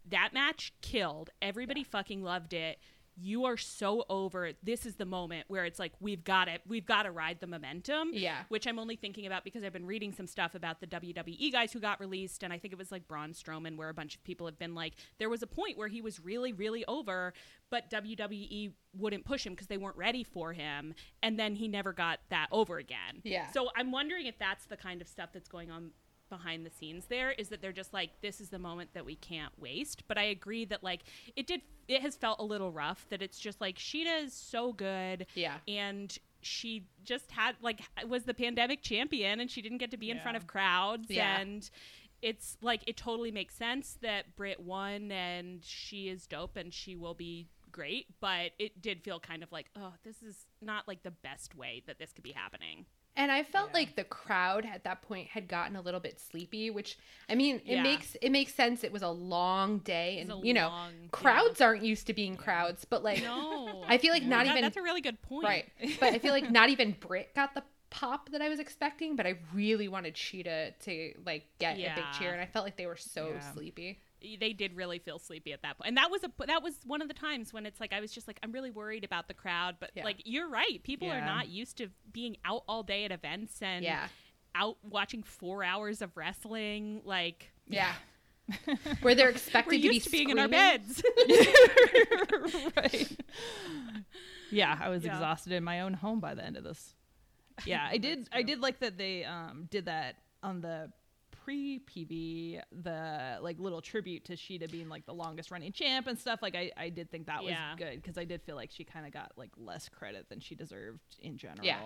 that match killed. Everybody fucking loved it. You are so over. This is the moment where it's like we've got it. We've got to ride the momentum. Yeah. Which I'm only thinking about because I've been reading some stuff about the WWE guys who got released, and I think it was like Braun Strowman, where a bunch of people have been like, there was a point where he was really, really over, but WWE wouldn't push him because they weren't ready for him, and then he never got that over again. Yeah. So I'm wondering if that's the kind of stuff that's going on behind the scenes there is that they're just like this is the moment that we can't waste. But i agree that like it did it has felt a little rough that it's just like shida is so good. Yeah. and she just had like was the pandemic champion and she didn't get to be in front of crowds. Yeah. and it's like it totally makes sense that Britt won and she is dope and she will be great. But it did feel kind of like oh this is not like the best way that this could be happening And I felt Yeah. like the crowd at that point had gotten a little bit sleepy, which I mean, it Yeah. makes it makes sense. It was a long day, and you know, long- yeah. crowds aren't used to being crowds. But like, no I feel like not That- even that's a really good point right. But I feel like not even Britt got the pop that I was expecting. But I really wanted Shida to like get a big cheer, and I felt like they were so Yeah. sleepy. They did really feel sleepy at that point and that was a that was one of the times when it's like i was just like i'm really worried about the crowd but Yeah. like you're right people are not used to being out all day at events and Yeah, out watching four hours of wrestling like yeah. Where they're expected to be to being in our beds right. Yeah, I was Yeah. exhausted in my own home by the end of this. Yeah, I did. I did like that they um did that on the pre PV, the like little tribute to Shida being like the longest running champ and stuff. Like I, I did think that was good because I did feel like she kind of got like less credit than she deserved in general. Yeah.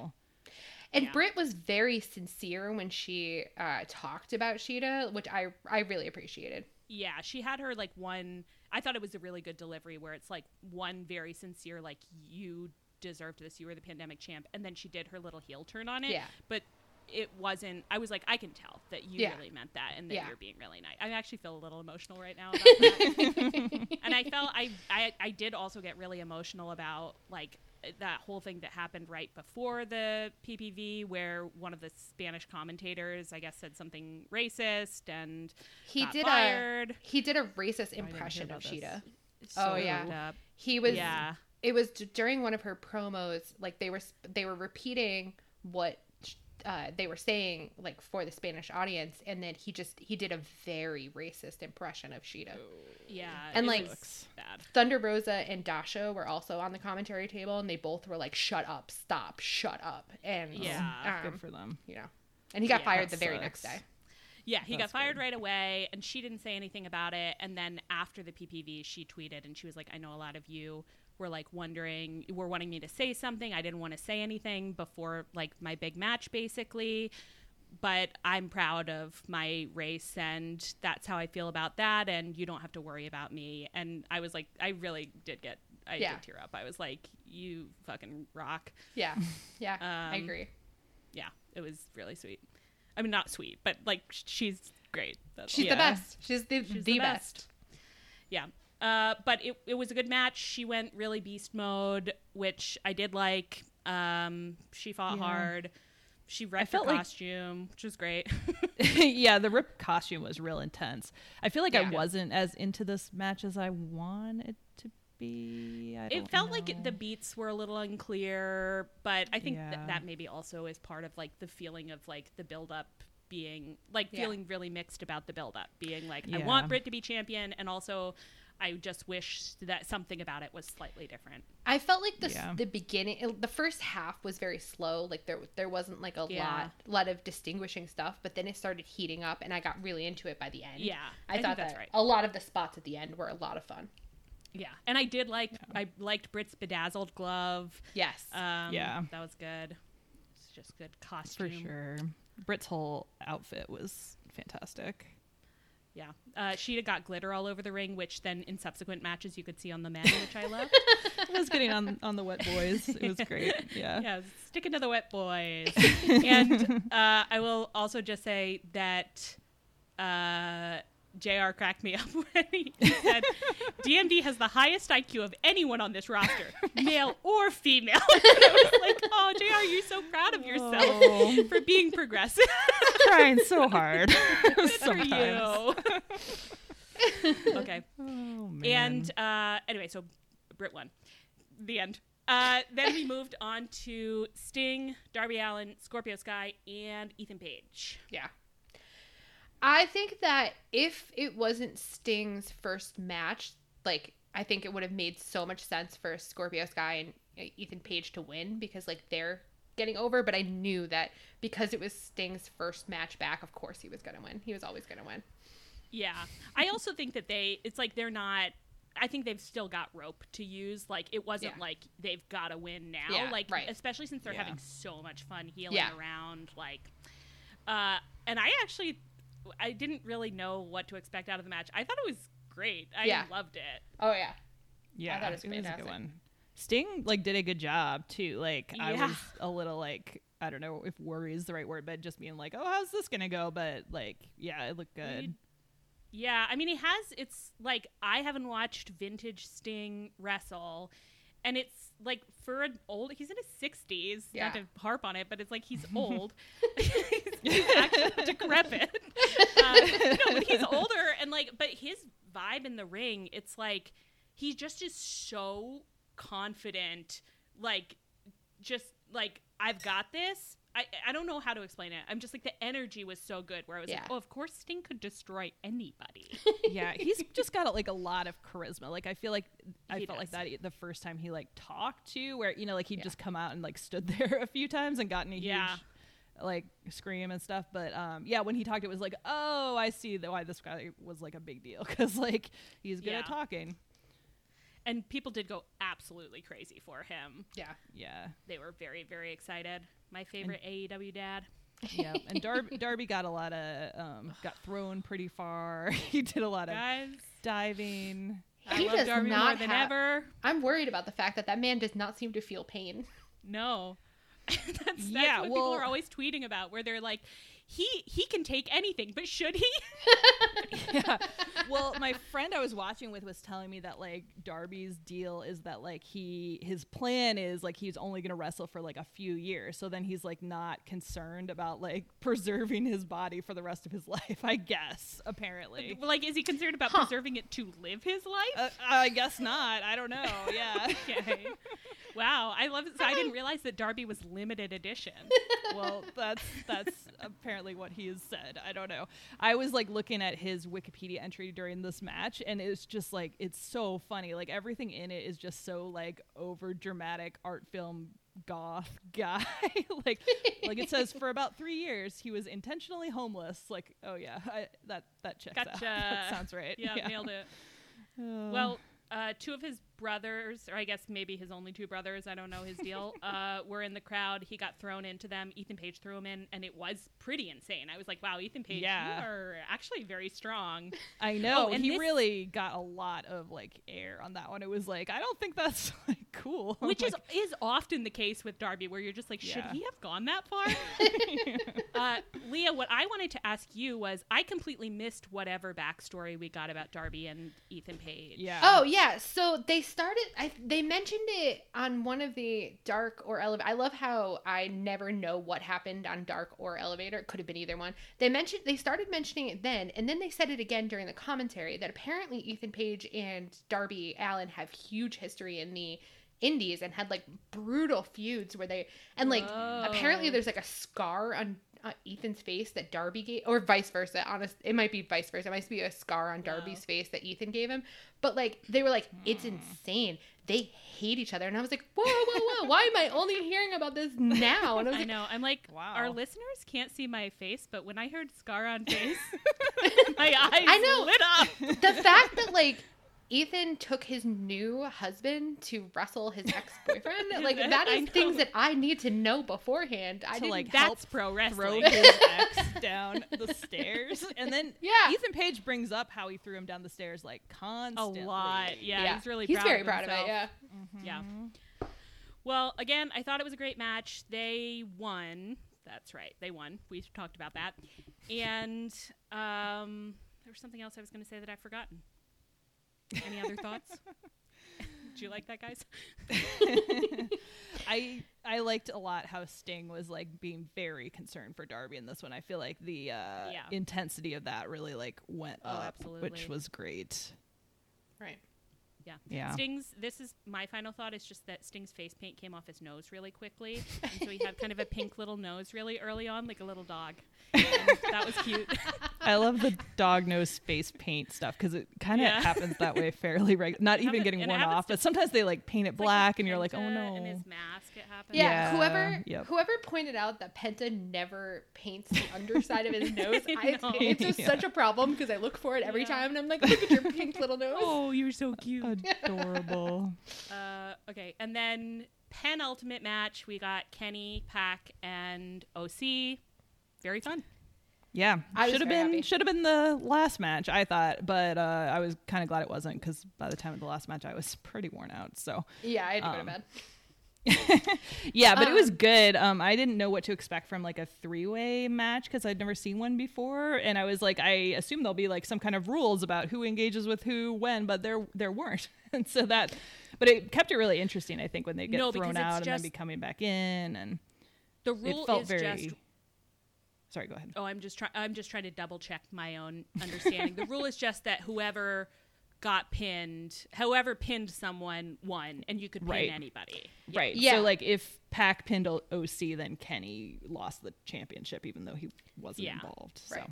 And Yeah. Britt was very sincere when she uh, talked about Shida, which I I really appreciated. yeah she had her like one i thought it was a really good delivery where it's like one very sincere like you deserved this you were the pandemic champ and then she did her little heel turn on it Yeah. but it wasn't i was like i can tell that you Yeah. really meant that and that Yeah. you're being really nice i actually feel a little emotional right now about that and i felt I, I i did also get really emotional about like uh, that whole thing that happened right before the ppv where one of the spanish commentators i guess said something racist and He got did fired. a he did a racist hear impression of about. Shida. Oh, so Oh, yeah. up. He was yeah it was d- during one of her promos like they were sp- they were repeating what uh, they were saying like for the Spanish audience and then he just he did a very racist impression of Shida. Yeah, And, like- was bad. Thunder Rosa and Dasha were also on the commentary table and they both were like shut up, stop, shut up. And Yeah, um, Good for them. you know. And he got Yeah, fired that the very sucks. next day. Yeah, he got fired good. right away, and she didn't say anything about it. And then after the PPV, she tweeted and she was like, "I know a lot of you were like wondering, were wanting me to say something. I didn't want to say anything before like my big match, basically." But I'm proud of my race, and that's how I feel about that. And you don't have to worry about me. And I was like, I really did get, I Yeah. did tear up. I was like, you fucking rock. Yeah. Yeah. I Um, agree. yeah, it was really sweet. I mean, not sweet, but like she's great. That's She's all. the best. She's the, She's the, the best. best. Yeah. Uh, but it, it was a good match. She went really beast mode, which I did like. Um, she fought Yeah. hard. She felt her like- costume, which was great. yeah, the rip costume was real intense. I feel like I wasn't as into this match as I wanted to be. I it felt like the beats were a little unclear, but I think Yeah. that that maybe also is part of like the feeling of like the build up being like Yeah. feeling really mixed about the build up, being like I want Britt to be champion, and also I just wish that something about it was slightly different. I felt like the Yeah. the beginning, it- the first half was very slow. Like there there wasn't like a Yeah. lot lot of distinguishing stuff, but then it started heating up, and I got really into it by the end. Yeah, I, I thought that's that right. a lot of the spots at the end were a lot of fun. Yeah, and I did like I liked Britt's bedazzled glove. Yes, Um, Yeah. that was good. It's just good costume for sure. Britt's whole outfit was fantastic. Yeah, uh, she got glitter all over the ring, which then in subsequent matches you could see on the men, which I love. I was getting on on the wet boys. It was great. Yeah. yeah, sticking to the wet boys. and uh, I will also just say that uh, JR cracked me up when he said DMD has the highest IQ of anyone on this roster, male or female. and I was like, oh, JR, you're so proud of yourself Oh, for being progressive. Trying so hard. Good for you. okay. Oh man. And uh, anyway, so Britt won. The end. Uh, then we moved on to Sting, Darby Allin, Scorpio Sky, and Ethan Page. yeah. I think that if it wasn't Sting's first match, like I think it would have made so much sense for Scorpio Sky and uh, Ethan Page to win because like they're getting over. But I knew that because it was Sting's first match back, of course he was gonna win. He was always gonna win. Yeah. I also think that they, it's like they're not. I think they've still got rope to use. Like it wasn't Yeah. like they've got to win now. Yeah, like right. especially since they're Yeah. having so much fun heeling Yeah. around. Like, uh, and I actually, I didn't really know what to expect out of the match. I thought it was great. I Yeah. loved it. Oh yeah. yeah, I thought it was a good one. Sting like did a good job too. Like I was a little like I don't know if worry is the right word, but just being like, oh, how's this gonna go? But like, yeah, it looked good. Yeah, I mean, he has. It's like I haven't watched vintage Sting wrestle, and it's like for an old. He's in his sixties. Yeah. Not to harp on it, but it's like he's old. he's actually decrepit. Uh, no, but he's older, and like, but his vibe in the ring, it's like he just is so confident. Like, just like I've got this. I, I don't know how to explain it. I'm just like the energy was so good where I was Yeah. like, oh, of course Sting could destroy anybody. yeah, he's just got like a lot of charisma. Like I feel like I He felt like that the first time he like talked to, where you know, like he'd Yeah. just come out and like stood there a few times and gotten a Yeah. huge like scream and stuff. But um, yeah, when he talked, it was like, oh, I see why this guy was like a big deal because like he's good at talking. And people did go absolutely crazy for him. Yeah. Yeah, They were very, very excited. My favorite AEW dad. yeah. And Darby, Darby got a lot of um, got thrown pretty far. he did a lot of Guys, diving. I He love does Darby more not than have- ever. I'm worried about the fact that that man does not seem to feel pain. No. that's, that's Yeah, what well- people are always tweeting about, where they're like, he he can take anything, but should he? yeah. Well, my friend I was watching with was telling me that like Darby's deal is that like he his plan is like he's only going to wrestle for like a few years. So then he's like not concerned about like preserving his body for the rest of his life, I guess, apparently. like, is he concerned about Huh. preserving it to live his life? Uh, I guess not. I don't know. Yeah. okay. Wow, I love it. So I didn't realize that Darby was limited edition. well, that's that's apparently what he has said. I don't know. I was like looking at his Wikipedia entry during this match, and it's just like it's so funny. Like everything in it is just so like over dramatic art film goth guy. like like it says for about three years he was intentionally homeless. Like oh yeah, I, that that checks out. Gotcha. That sounds right. Yeah, nailed it. Uh, Well, uh, two of his brothers, or I guess maybe his only two brothers, I don't know his deal, uh, were in the crowd. He got thrown into them. Ethan Page threw him in, and it was pretty insane. I was like, wow, Ethan Page, Yeah. you are actually very strong. I know Oh, and he this- really got a lot of like air on that one. It was like I don't think that's like cool. Which Like, is is often the case with Darby, where you're just like, should Yeah. he have gone that far? uh, Leah, what I wanted to ask you was, I completely missed whatever backstory we got about Darby and Ethan Page. yeah. Oh yeah, so they started. I they mentioned it on one of the dark or elevator. I love how I never know what happened on dark or elevator. It could have been either one. They mentioned they started mentioning it then, and then they said it again during the commentary that apparently Ethan Page and Darby Allin have huge history in the indies and had like brutal feuds where they and like apparently there's like a scar on uh, Ethan's face that Darby gave, or vice versa. Honest, it might be vice versa. It might be a scar on Darby's face that Ethan gave him. But like they were like, it's Hmm. insane. They hate each other, and I was like, whoa, whoa, whoa! Why am I only hearing about this now? And I was I like, know. I'm like, Wow. our listeners can't see my face, but when I heard scar on face, my eyes I know. lit up. the fact that like Ethan took his new husband to wrestle his ex boyfriend, like that I is things that I need to know beforehand. I To, didn't like, That's help pro throw wrestling. his ex down the stairs, and then Yeah. Ethan Page brings up how he threw him down the stairs like constantly. a lot. Yeah, Yeah. he's really he's proud very of proud of it. Yeah. Yeah. Well, again, I thought it was a great match. They won. That's right. They won. We talked about that. And um, there was something else I was going to say that I've forgotten. Any other thoughts? Do you like that, guys? I I liked a lot how Sting was like being very concerned for Darby in this one. I feel like the uh, Yeah. intensity of that really like went Oh, up, which was great. Right. Yeah. Yeah. Sting's. This is my final thought. Is just that Sting's face paint came off his nose really quickly, and so he had kind of a pink little nose really early on, like a little dog. And that was cute. I love the dog nose face paint stuff because it kind of Yeah. happens that way fairly regular. Not even getting and it worn off, but sometimes they like paint it It's like black, and you're like, oh no. And his mask, it happens. Yeah, Yeah, whoever yep. whoever pointed out that Penta never paints the underside of his nose, I I, it's just Yeah. such a problem because I look for it every Yeah. time and I'm like, look at your pink little nose. Oh, you're so cute. Adorable. Uh, okay, and then penultimate match, we got Kenny, Pac, and OC. Very fun. Yeah, I should have been happy. should have been the last match. I thought, but uh, I was kind of glad it wasn't because by the time of the last match, I was pretty worn out. So Yeah, I had to go to Um, bed. yeah, but it was Um, good. Um, I didn't know what to expect from like a three way match because I'd never seen one before, and I was like, I assume there'll be like some kind of rules about who engages with who when, but there there weren't, and so that, but it kept it really interesting. I think when they get No, thrown out and then be coming back in, and The rule it felt is very. just. Sorry, go ahead. Oh, I'm just trying. I'm just trying to double check my own understanding. the rule is just that whoever got pinned, whoever pinned someone won, and you could pin Right. anybody. Right. Yeah. So like if Pac pinned OC, then Kenny lost the championship, even though he wasn't Yeah. involved. So. Right.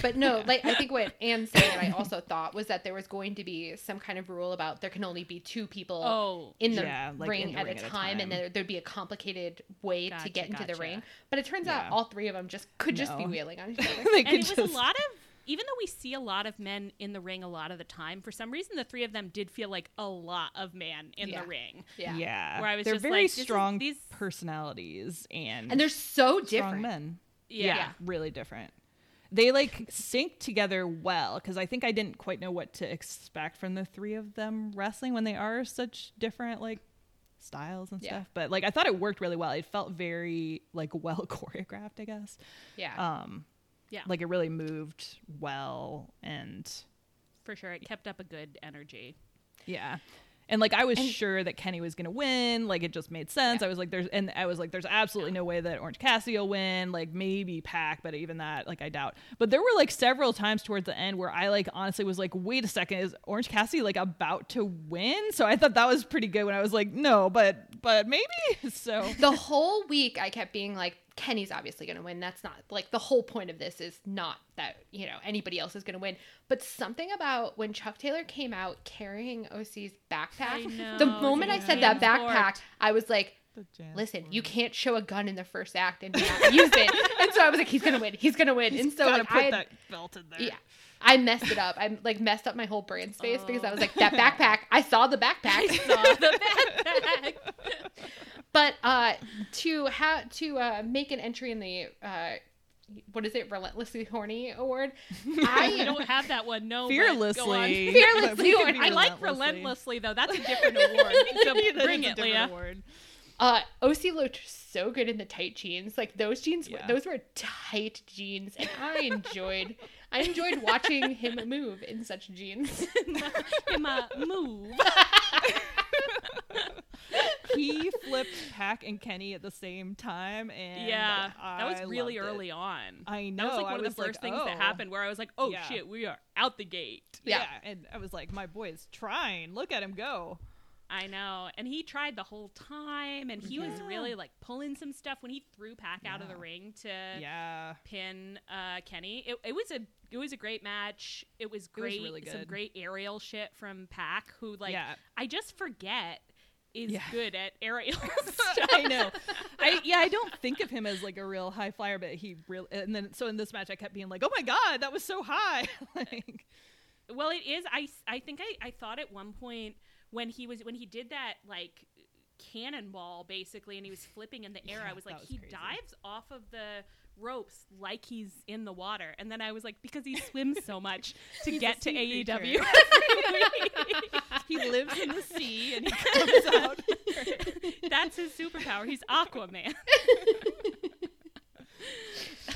But no, like I think what Anne said, and I also thought was that there was going to be some kind of rule about there can only be two people Oh, in the Yeah, like ring, in the at, ring a at a time, and time. there, there'd be a complicated way Gotcha, to get into the ring. But it turns Yeah. out all three of them just could just be No. wheeling on each other. and could it was just a lot of. Even though we see a lot of men in the ring a lot of the time, for some reason the three of them did feel like a lot of man in Yeah. the ring. yeah. yeah. Where I was They're just very like, strong these- personalities and And they're so strong different. men. Yeah. Yeah. really different. They like sync together well because I think I didn't quite know what to expect from the three of them wrestling when they are such different like styles and Yeah. stuff. But like I thought it worked really well. It felt very like well choreographed, I guess. Yeah. Um, Yeah. like it really moved well and For sure. It kept up a good energy. yeah. And like i was sure that kenny was gonna win. Like it just made sense. Yeah. i was like there's and i was like there's absolutely no way that orange cassidy will win. Like maybe pac but even that like i doubt. But there were like several times towards the end where i like honestly was like wait a second is orange cassidy like about to win? So i thought that was pretty good when i was like no but but maybe. So the whole week I kept being like, Kenny's obviously going to win. That's not like the whole point of this is not that, you know, anybody else is going to win. But something about when Chuck Taylor came out carrying OC's backpack, I the moment I said that transport. backpack, I was like, listen, board. you can't show a gun in the first act and not use it. and so I was like, he's going to win. He's going to win. and so gotta like, put I, had- that belt in there yeah. I messed it up. I like messed up my whole brain space because I was like, that oh. backpack. I saw the backpack. Saw the backpack. But uh, to have to uh, make an entry in the uh, what is it, relentlessly horny award? I I don't have that one. No, but on. fearlessly Fearlessly We could I like relentlessly. relentlessly though. That's a different award. So That is bring a it, different Leah. award. uh, OC looked so good in the tight jeans. Like those jeans, Yeah. those were tight jeans, and I enjoyed. I enjoyed watching him move in such jeans. In my move. He flipped Pac and Kenny at the same time, and yeah, that was I really loved it. early on. I know. That was like I one of the first like, things that oh. happened where I was like, "Oh Yeah. shit, we are out the gate." Yeah. Yeah. and I was like, my boy is trying. Look at him go. I know, and he tried the whole time, and he was really like pulling some stuff when he threw Pac out of the ring to Yeah, pin uh, Kenny. It, it was a it was a great match. It was was great. really Some great aerial shit from Pac, who like yeah. I just forget is Yeah. good at aerial I know. I yeah, I don't think of him as like a real high flyer, but he really. And then so in this match, I kept being like, "Oh my god, that was so high!" like, Well, it is. I, I think I, I thought at one point when he was when he did that like cannonball basically, and he was flipping in the air. Yeah, I was like, was he crazy. dives off of the ropes like he's in the water, and then I was like, because he swims so much to He's get to AEW. every week. he lives in the sea and he comes out. That's his superpower. He's Aquaman.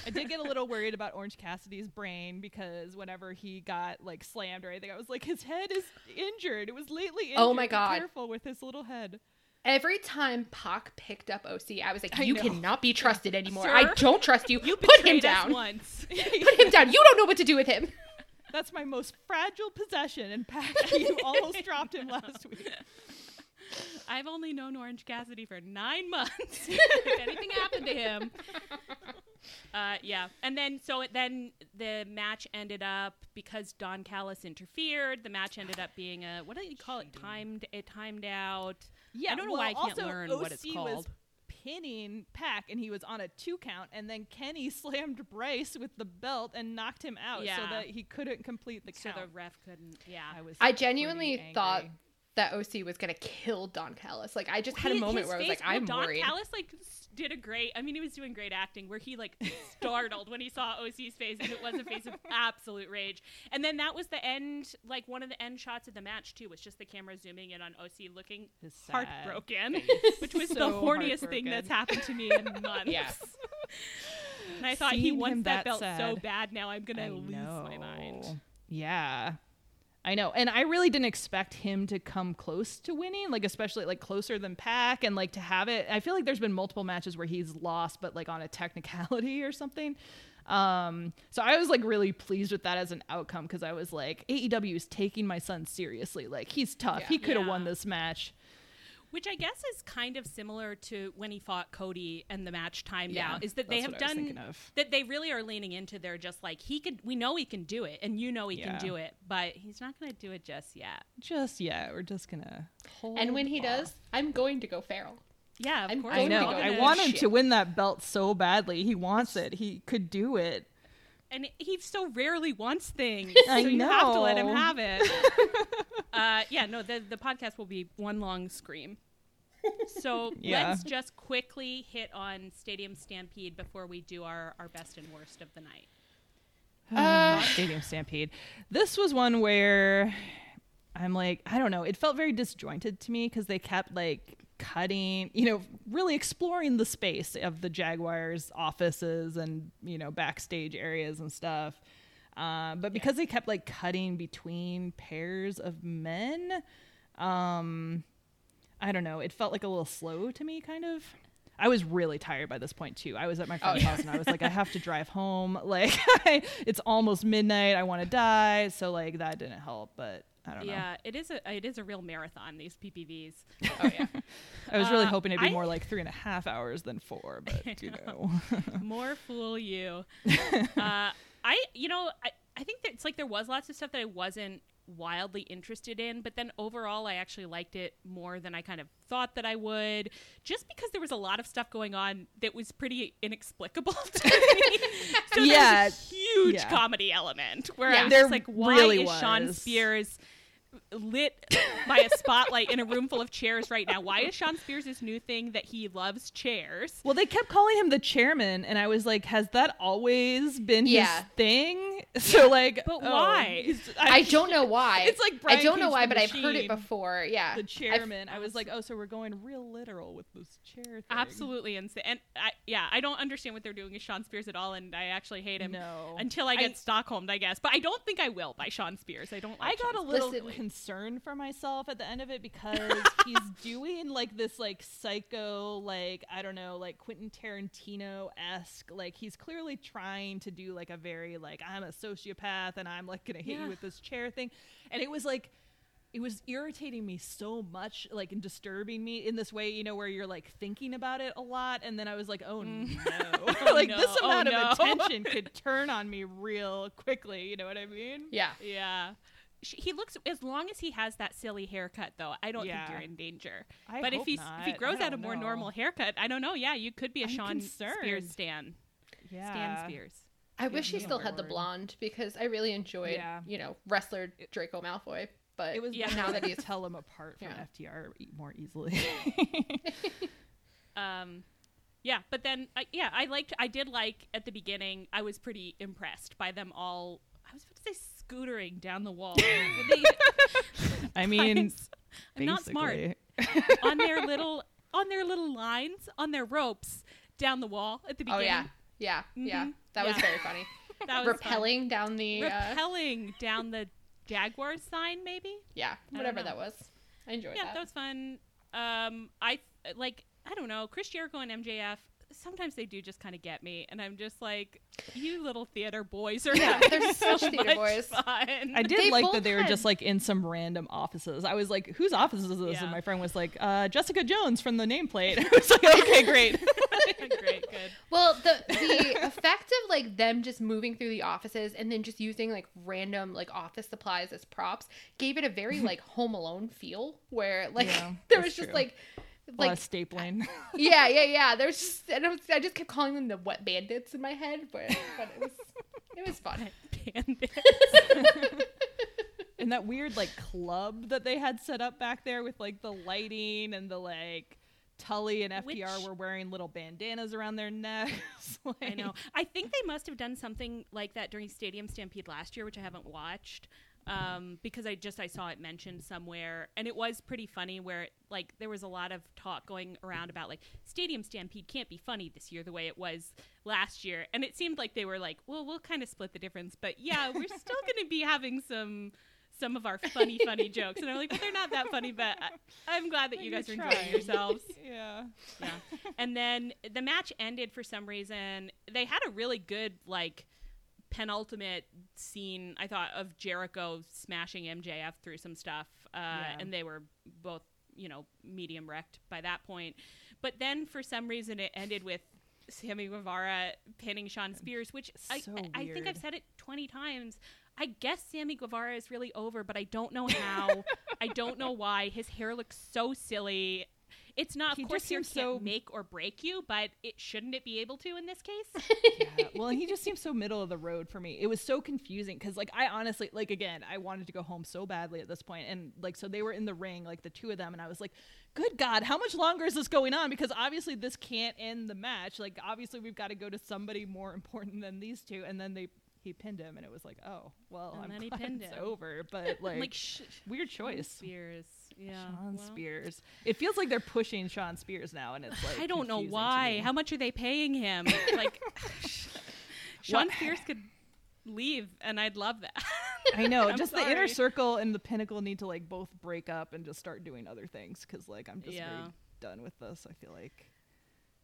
I did get a little worried about Orange Cassidy's brain because whenever he got like slammed or anything, I was like, his head is injured. It was lately injured. Oh my Be God. Careful with his little head. Every time Pac picked up OC, I was like, I "You know. cannot be trusted anymore. Sir, I don't trust you. You Put him down. once. Put him down. You don't know what to do with him." That's my most fragile possession, and Pac, you almost dropped him last week. I've only known Orange Cassidy for nine months. if anything happened to him, uh, yeah. And then so it, then the match ended up because Don Callis interfered. The match ended up being a what do you call it? Timed, it timed out. Yeah, I don't know well, why I can't also, learn what it's OC called. Was pinning Pac, and he was on a two count, and then Kenny slammed Bryce with the belt and knocked him out, Yeah. so that he couldn't complete the So count. the ref couldn't. Yeah. I was. I genuinely angry. thought that OC was gonna kill Don Callis. Like I just had a moment where I was like, well, "I'm Don worried." Callis like s- did a great. I mean, he was doing great acting where he like startled when he saw OC's face, and it was a face of absolute rage. And then that was the end. Like one of the end shots of the match too was just the camera zooming in on OC looking sad heartbroken, which was the horniest thing that's happened to me in months. Yeah. And I thought he wants that, that belt so bad now I'm gonna I lose my mind. Yeah. I know. And I really didn't expect him to come close to winning, like especially like closer than Pac and like to have it. I feel like there's been multiple matches where he's lost but like on a technicality or something. Um so I was like really pleased with that as an outcome cuz I was like AEW is taking my son seriously. Like he's tough. Yeah. He could have Yeah. won this match. Which I guess is kind of similar to when he fought Cody and the match timed Yeah, out. Is that they have what done of. that they really are leaning into they're just like he could we know he can do it and you know he Yeah. can do it, but he's not gonna do it just yet. Just yeah, we're just going to hold and when he off. does, I'm going to go feral. Yeah, of I'm course. I know. I want him shit. to win that belt so badly. He wants it. He could do it. And he so rarely wants things. I so you have to let him have it. uh, yeah, no, the the podcast will be one long scream. So Yeah. let's just quickly hit on Stadium Stampede before we do our, our best and worst of the night. Uh, Stadium Stampede. This was one where I'm like, I don't know. It felt very disjointed to me because they kept like cutting, you know, really exploring the space of the Jaguars' offices and you know backstage areas and stuff. Uh, but because they kept like cutting between pairs of men, um, I don't know. It felt like a little slow to me, kind of. I was really tired by this point too. I was at my friend's yeah. house and I was like, I have to drive home. Like, it's almost midnight. I want to die. So like that didn't help. But I don't know. Yeah, it is a it is a real marathon. These PPVs. oh yeah. I was really Uh, hoping it'd be I- more like three and a half hours than four. But you know, More fool you. uh, I, you know, I, I think that it's like there was lots of stuff that I wasn't wildly interested in, but then overall I actually liked it more than I kind of thought that I would, just because there was a lot of stuff going on that was pretty inexplicable to me. so Yeah, there's a huge yeah. comedy element where Yeah. I'm just like, why really is Shawn. Spears lit by a spotlight in a room full of chairs right now? Why is Shawn Spears' this new thing that he loves chairs? well, they kept calling him the chairman, and I was like, has that always been Yeah. his thing? So like, But oh, why? he's- I don't know why. It's like I don't know why, the but I've heard it before. Yeah. the I've- chairman. I was like, oh, so we're going real literal with this chair thing. Absolutely insane. And I, yeah, I don't understand what they're doing with Shawn Spears at all, and I actually hate him No. until I get I- Stockholmed, I guess. But I don't think I will by Shawn Spears. I don't. I Like got a little Listen- concerned for myself at the end of it because he's doing like this like psycho like I don't know like Quentin Tarantino esque like he's clearly trying to do like a very like I'm a sociopath and I'm like gonna hit Yeah. you with this chair thing, and it was like it was irritating me so much like and disturbing me in this way you know where you're like thinking about it a lot and then i was like oh mm. no like no. this Oh, amount oh, no. of attention could turn on me real quickly you know what i mean Yeah. Yeah. Sh- He looks as long as he has that silly haircut though. I don't Yeah. think you're in danger. I but if hope he's if he grows out a more know. normal haircut, I don't know. Yeah, you could be a I'm Shawn Spears stan. yeah Stan Spears. I wish he still had the blonde because I really enjoyed, Yeah. you know, wrestler Draco Malfoy. But it was Yeah. yeah. now now that that he's you tell them apart from Yeah. FTR e- more easily. Um, yeah, but then uh, yeah, I liked. I did like at the beginning. I was pretty impressed by them all. I was about to say scootering down the wall. They- I mean, I'm not smart. on their little on their little lines on their ropes down the wall at the beginning. oh yeah, yeah, yeah. Mhm. That was very funny. That was fun. Down the uh, down the Jaguar sign, maybe. yeah, don't whatever that was. I enjoyed Yeah, that. Yeah, that was fun. Um, I like. I don't know. Chris Jericho and MJF. Sometimes they do just kind of get me, and I'm just like, you little theater boys are Yeah, they're so such theater much boys. fun. I did They like that they were had- just like in some random offices. I was like, whose office is this? Yeah. And my friend was like, uh, Jessica Jones from the nameplate. I was like, okay, great. Great, good. Well, the the effect of like them just moving through the offices and then just using like random like office supplies as props gave it a very like Home Alone feel, where like Yeah, there was just true. like a lot like of stapling. yeah yeah yeah. There's just and I, was, I just kept calling them the wet bandits in my head, but but it was it was fun. Bandit. and that weird like club that they had set up back there with like the lighting and the like Tully and FDR Which- were wearing little bandanas around their necks. I know. I think they must have done something like that during Stadium Stampede last year, which I haven't watched. Um, because I just I saw it mentioned somewhere, and it was pretty funny. Where like there was a lot of talk going around about like Stadium Stampede can't be funny this year the way it was last year, and it seemed like they were like, well, we'll kind of split the difference, but yeah, we're still going to be having some some of our funny funny jokes, and I'm like, but they're not that funny, but I, I'm glad that you guys are trying. enjoying yourselves. yeah. Yeah. and then the match ended for some reason. They had a really good like penultimate scene I thought of Jericho smashing MJF through some stuff uh, Yeah. and they were both you know medium wrecked by that point. But then for some reason it ended with Sammy Guevara pinning Shawn Spears, which I, So I, I think I've said it 20 times. I guess Sammy Guevara is really over, but I don't know how. I don't know why. His hair looks so silly. It's not, He of course, seems can't so- make or break you, but it shouldn't it be able to in this case? yeah. Well, he just seems so middle of the road for me. It was so confusing because, like, I honestly, like, again, I wanted to go home so badly at this point, and like, so they were in the ring, like the two of them, and I was like, "Good God, how much longer is this going on?" Because obviously this can't end the match. Like, obviously we've got to go to somebody more important than these two, and then they he pinned him, and it was like, "Oh, well, And I'm then he glad pinned it's over." But like, like sh- weird choice. Spears. Yeah. Shawn well, Spears. It feels like they're pushing Shawn Spears now, and it's like I don't know why. How much are they paying him? like Shawn Spears could leave and I'd love that. I know. Just the inner circle and the pinnacle need to like both break up and just start doing other things because like I'm just Yeah. very done with this. I feel like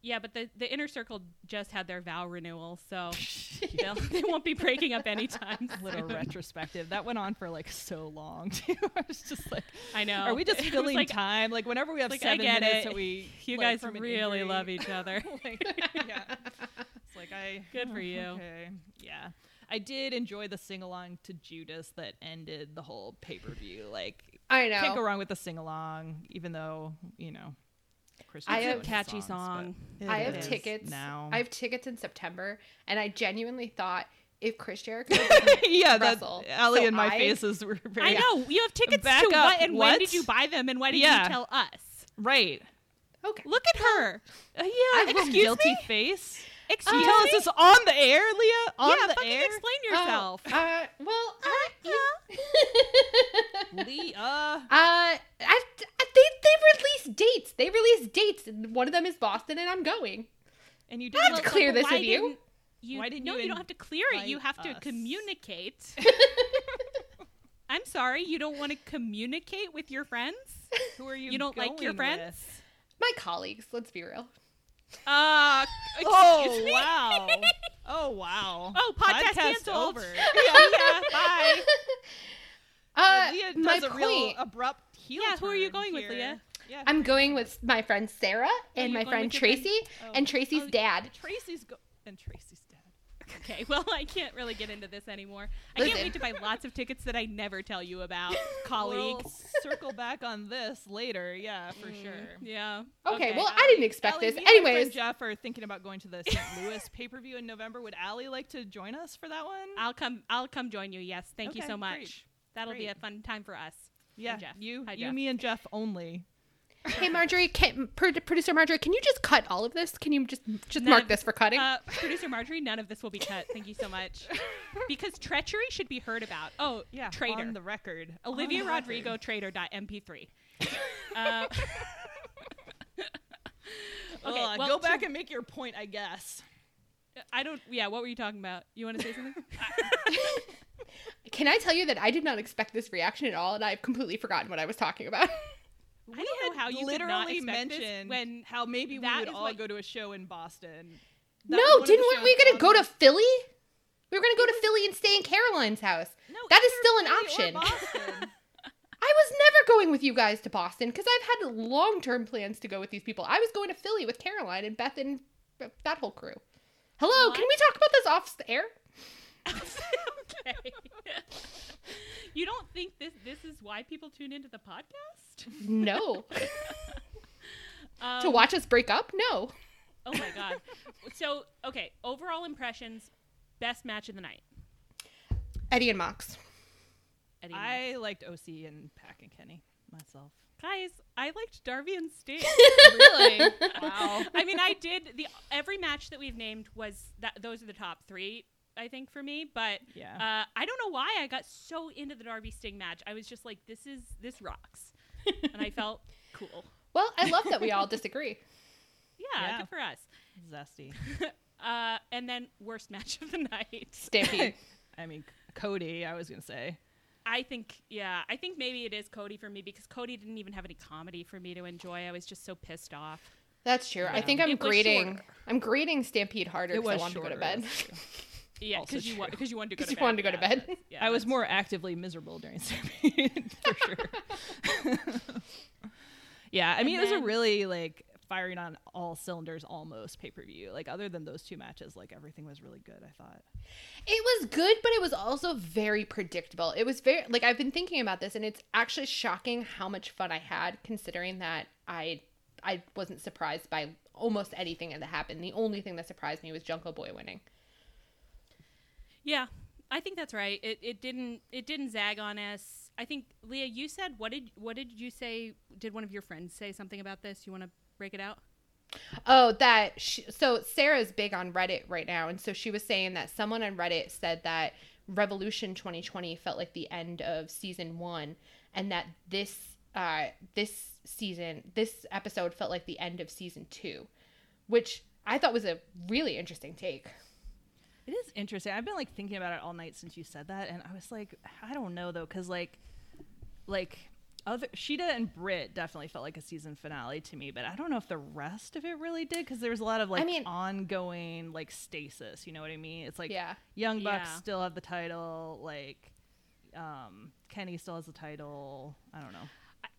Yeah, but the, the inner circle just had their vow renewal, so they'll, they won't be breaking up anytime. a little retrospective that went on for like so long too. I was just like, I know. are we just filling like, time? Like whenever we have like, I seven get minutes it. that we You like, guys really injury- love each other. like, yeah. It's like I Good for oh, you. Okay, yeah. I did enjoy the sing along to Judas that ended the whole pay per view. Like I know can't go wrong with the sing along, even though you know. Chris I have- and Catchy songs, song. I have tickets now. I have tickets in September, and I genuinely thought if Chris Jericho yeah, that Ellie So and my I- faces were very I know. You have tickets Back to up. what and when did you buy them and why did Yeah. you tell us? right. okay, Look at her. Uh, yeah, I- little excuse guilty me? face. Excuse you tell us this on the air, Leah? On yeah, the fucking air, explain Oh, yourself. uh, well, uh, Leah. Uh, I, they they release dates. They release dates, and one of them is Boston, and I'm going. And you I have didn't to clear this why with you. didn't You, Why didn't no, you you don't have to clear it. You invite have to communicate. I'm sorry, you don't want to communicate with your friends? Who are you? You don't like your friends? with? My colleagues, let's be real. Uh, excuse Oh me? wow! Oh wow! Oh, podcast canceled. over. yeah, yeah, bye. Uh, Leah my does a point. real abrupt heel. Yeah, who are you turn going with. Leah? Yeah, I'm going with my friend Sarah and you're my friend with your friend- Tracy Oh. and Tracy's Oh, dad. Tracy's go and Tracy's dad. Okay, well, I can't really get into this anymore. I can't wait to buy lots of tickets that I never tell you about, colleagues. We'll circle back on this later. Yeah, for Mm, sure. Yeah. Okay, well, I didn't expect Allie, this. me and Anyways, Jeff are thinking about going to the St. Louis pay per view in November. Would Allie like to join us for that one? I'll come. I'll come join you. Yes, thank you so much. great. That'll be a fun time for us. Yeah, Jeff. you, Hi, you, Jeff. me, and Jeff only. hey Marjorie, can, producer Marjorie, can you just cut all of this? Can you just just None mark of- this for cutting? Uh, Producer Marjorie, none of this will be cut. Thank you so much. Because treachery should be heard about. Oh, Yeah, traitor. on the record. Olivia On the Rodrigo record. traitor.mp3. Uh, okay, well, go to- back and make your point, I guess. I don't. Yeah, what were you talking about? You want to say something? Can I tell you that I did not expect this reaction at all, and I've completely forgotten what I was talking about. I don't know how you could not literally mentioned when how maybe we would all what- go to a show in Boston. That no, one of the didn't we? shows We gonna go to Philly. We were gonna go to Philly and stay in Caroline's house. No, That is still an Philly or option. I was never going with you guys to Boston because I've had long term plans to go with these people. I was going to Philly with Caroline and Beth and that whole crew. Hello, What? can we talk about this off the air? okay. you don't think this this is why people tune into the podcast? No. Um, to watch us break up? No. Oh my god. So okay, overall impressions, best match of the night. Eddie and Mox. Eddie I liked OC and Pac and Kenny myself. Guys, I liked Darby and Sting. Really? wow. I mean, I did the every match that we've named was that those are the top three. I think for me, but Yeah. uh, I don't know why I got so into the Darby Sting match. I was just like, this is this rocks, and I felt cool. Well, I love that we all disagree. Yeah, Yeah. good for us. Zesty. Uh, and then worst match of the night. Stampede. I mean, Cody, I was going to say. I think, yeah, I think maybe it is Cody for me because Cody didn't even have any comedy for me to enjoy. I was just so pissed off. That's true. I think I'm It grading. I'm grading Stampede harder It because I was wanted to go to bed. Yeah, because you, wa- you wanted to go 'Cause to you bed. wanted to go to bed. that's- yeah, I was more actively miserable during Stampede, for sure. yeah, I mean, it was a really like firing on all cylinders almost pay per view. Like other than those two matches, like everything was really good. I thought. It was good, but it was also very predictable. It was very like I've been thinking about this, and it's actually shocking how much fun I had, considering that I I wasn't surprised by almost anything that happened. The only thing that surprised me was Jungle Boy winning. Yeah, I think that's right. It, it didn't it didn't zag on us. I think Leah, you said what did what did you say? Did one of your friends say something about this? You want to break it out? Oh, that she, so Sarah's big on Reddit right now, and so she was saying that someone on Reddit said that Revolution 2020 felt like the end of season one, and that this uh this season this episode felt like the end of season two, which I thought was a really interesting take. It is interesting. I've been like thinking about it all night since you said that, and I was like, I don't know though, because like, like other Shida and Britt definitely felt like a season finale to me, but I don't know if the rest of it really did because there was a lot of like I mean- ongoing like stasis. You know what I mean? It's like Yeah. Young Bucks Yeah. still have the title, like um Kenny still has the title. I don't know.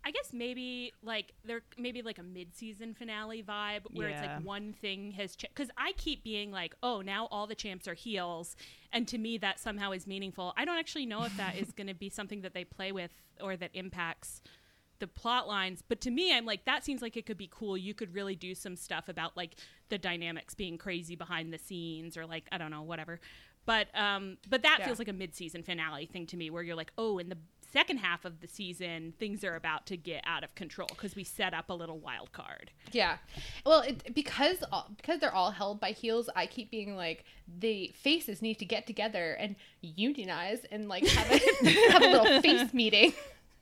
I- guess maybe like there maybe like a mid-season finale vibe where it's like one thing has changed. because I keep being like, oh, now all the champs are heels, and to me that somehow is meaningful. I don't actually know if that is going to be something that they play with or that impacts the plot lines but to me i'm like that seems like it could be cool you could really do some stuff about like the dynamics being crazy behind the scenes or like i don't know whatever but um but that Yeah. feels like a mid-season finale thing to me where you're like oh and the second half of the season things are about to get out of control because we set up a little wild card Yeah. Well, it, because all, because they're all held by heels, I keep being like the faces need to get together and unionize and like have a have a little face meeting.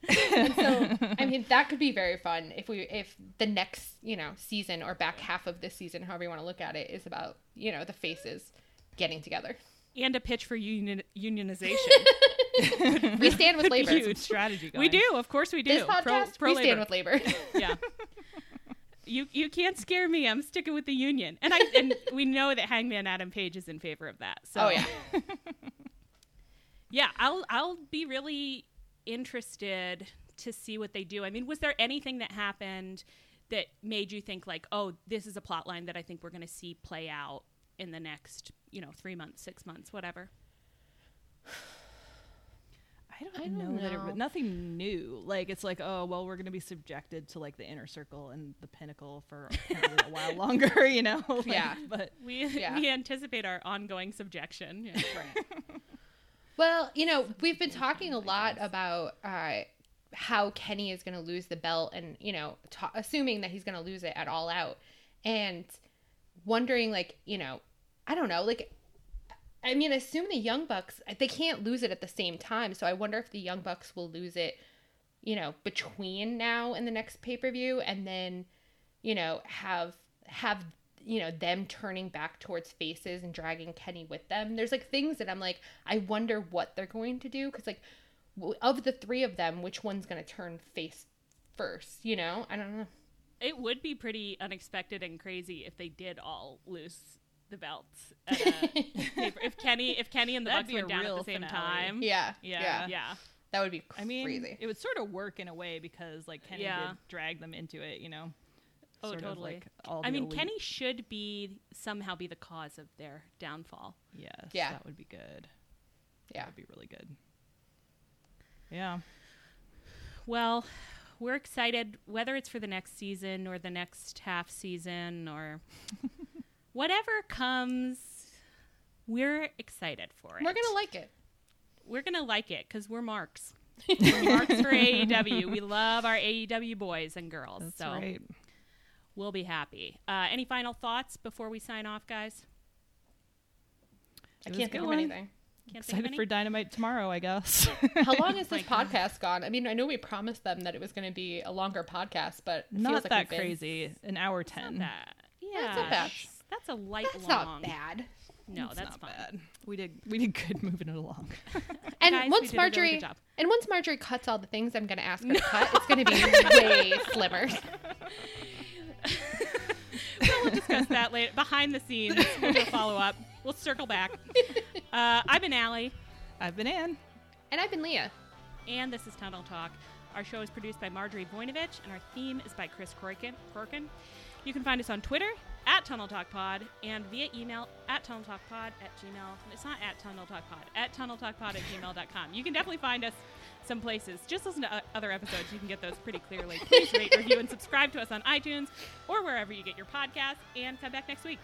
and so, I mean, that could be very fun if we if the next you know season or back half of this season, however you want to look at it, is about you know the faces getting together. and a pitch for union unionization we stand with labor. huge. Some strategy. We do, of course we do. This podcast, pro, pro we stand with labor. yeah. You you can't scare me. I'm sticking with the union, and I and we know that Hangman Adam Page is in favor of that. So oh yeah. yeah, I'll I'll be really interested to see what they do. I mean, was there anything that happened that made you think like, oh, this is a plot line that I think we're going to see play out in the next, you know, three months, six months, whatever. I don't, I don't know, that it, know. nothing new. Like it's like, oh well, we're gonna be subjected to like the inner circle and the pinnacle for a while longer, you know. Like, Yeah. but We Yeah. we anticipate our ongoing subjection. Yeah. Well, you know, we've been talking a lot about uh, how Kenny is going to lose the belt, and you know, ta- assuming that he's going to lose it at All Out, and wondering, like, you know, I don't know, like, I mean, I assume the Young Bucks they can't lose it at the same time, so I wonder if the Young Bucks will lose it, you know, between now and the next pay per view, and then, you know, have have you know them turning back towards faces and dragging Kenny with them. There's like things that I'm like, I wonder what they're going to do because like of the three of them, which one's gonna turn face first? You know, I don't know. It would be pretty unexpected and crazy if they did all lose the belts. At paper. If Kenny, if Kenny and the That'd Bucks went down at the same finale. time, Yeah, Yeah. yeah, yeah. that would be I mean, it would sort of work in a way because like Kenny Yeah. did drag them into it, you know. Oh, Sort of totally. like all I mean, elite- Kenny should be somehow be the cause of their downfall. Yes. Yeah. That would be good. yeah, That'd be really good. Yeah. Well, we're excited whether it's for the next season or the next half season or whatever comes. We're excited for it. we're gonna like it. we're gonna like it because we're marks. We're marks for AEW. We love our AEW boys and girls. That's so right. we'll be happy. Uh, any final thoughts before we sign off, guys? I can't think of anything. Can't think of Excited any? for Dynamite tomorrow, I guess. How long is My this God. podcast gone? I mean, I know we promised them that it was going to be a longer podcast, but it feels Not like that we've been- crazy. An hour ten. that. Yeah, That's not bad. That's, that's a light That's long. not bad. No, It's that's not fine. bad. We did we did good moving it along. And Guys, once did a really Marjorie job. and once Marjorie cuts all the things I'm going to ask her to cut, it's going to be way slimmer. well, we'll discuss that later. Behind the scenes, we'll follow up. We'll circle back. Uh, I've been Allie, I've been Ann. And I've been Leah. and this is Tunnel Talk. Our show is produced by Marjorie Voinovich, and our theme is by Chris Corkin. Corkin. You can find us on Twitter at Tunnel Talk Pod and via email at Tunnel Talk Pod at gmail. It's not at Tunnel Talk Pod, at Tunnel Talk Pod at gmail.com. You can definitely find us some places. Just listen to other episodes. You can get those pretty clearly. Please rate, review, and subscribe to us on iTunes or wherever you get your podcasts. And come back next week.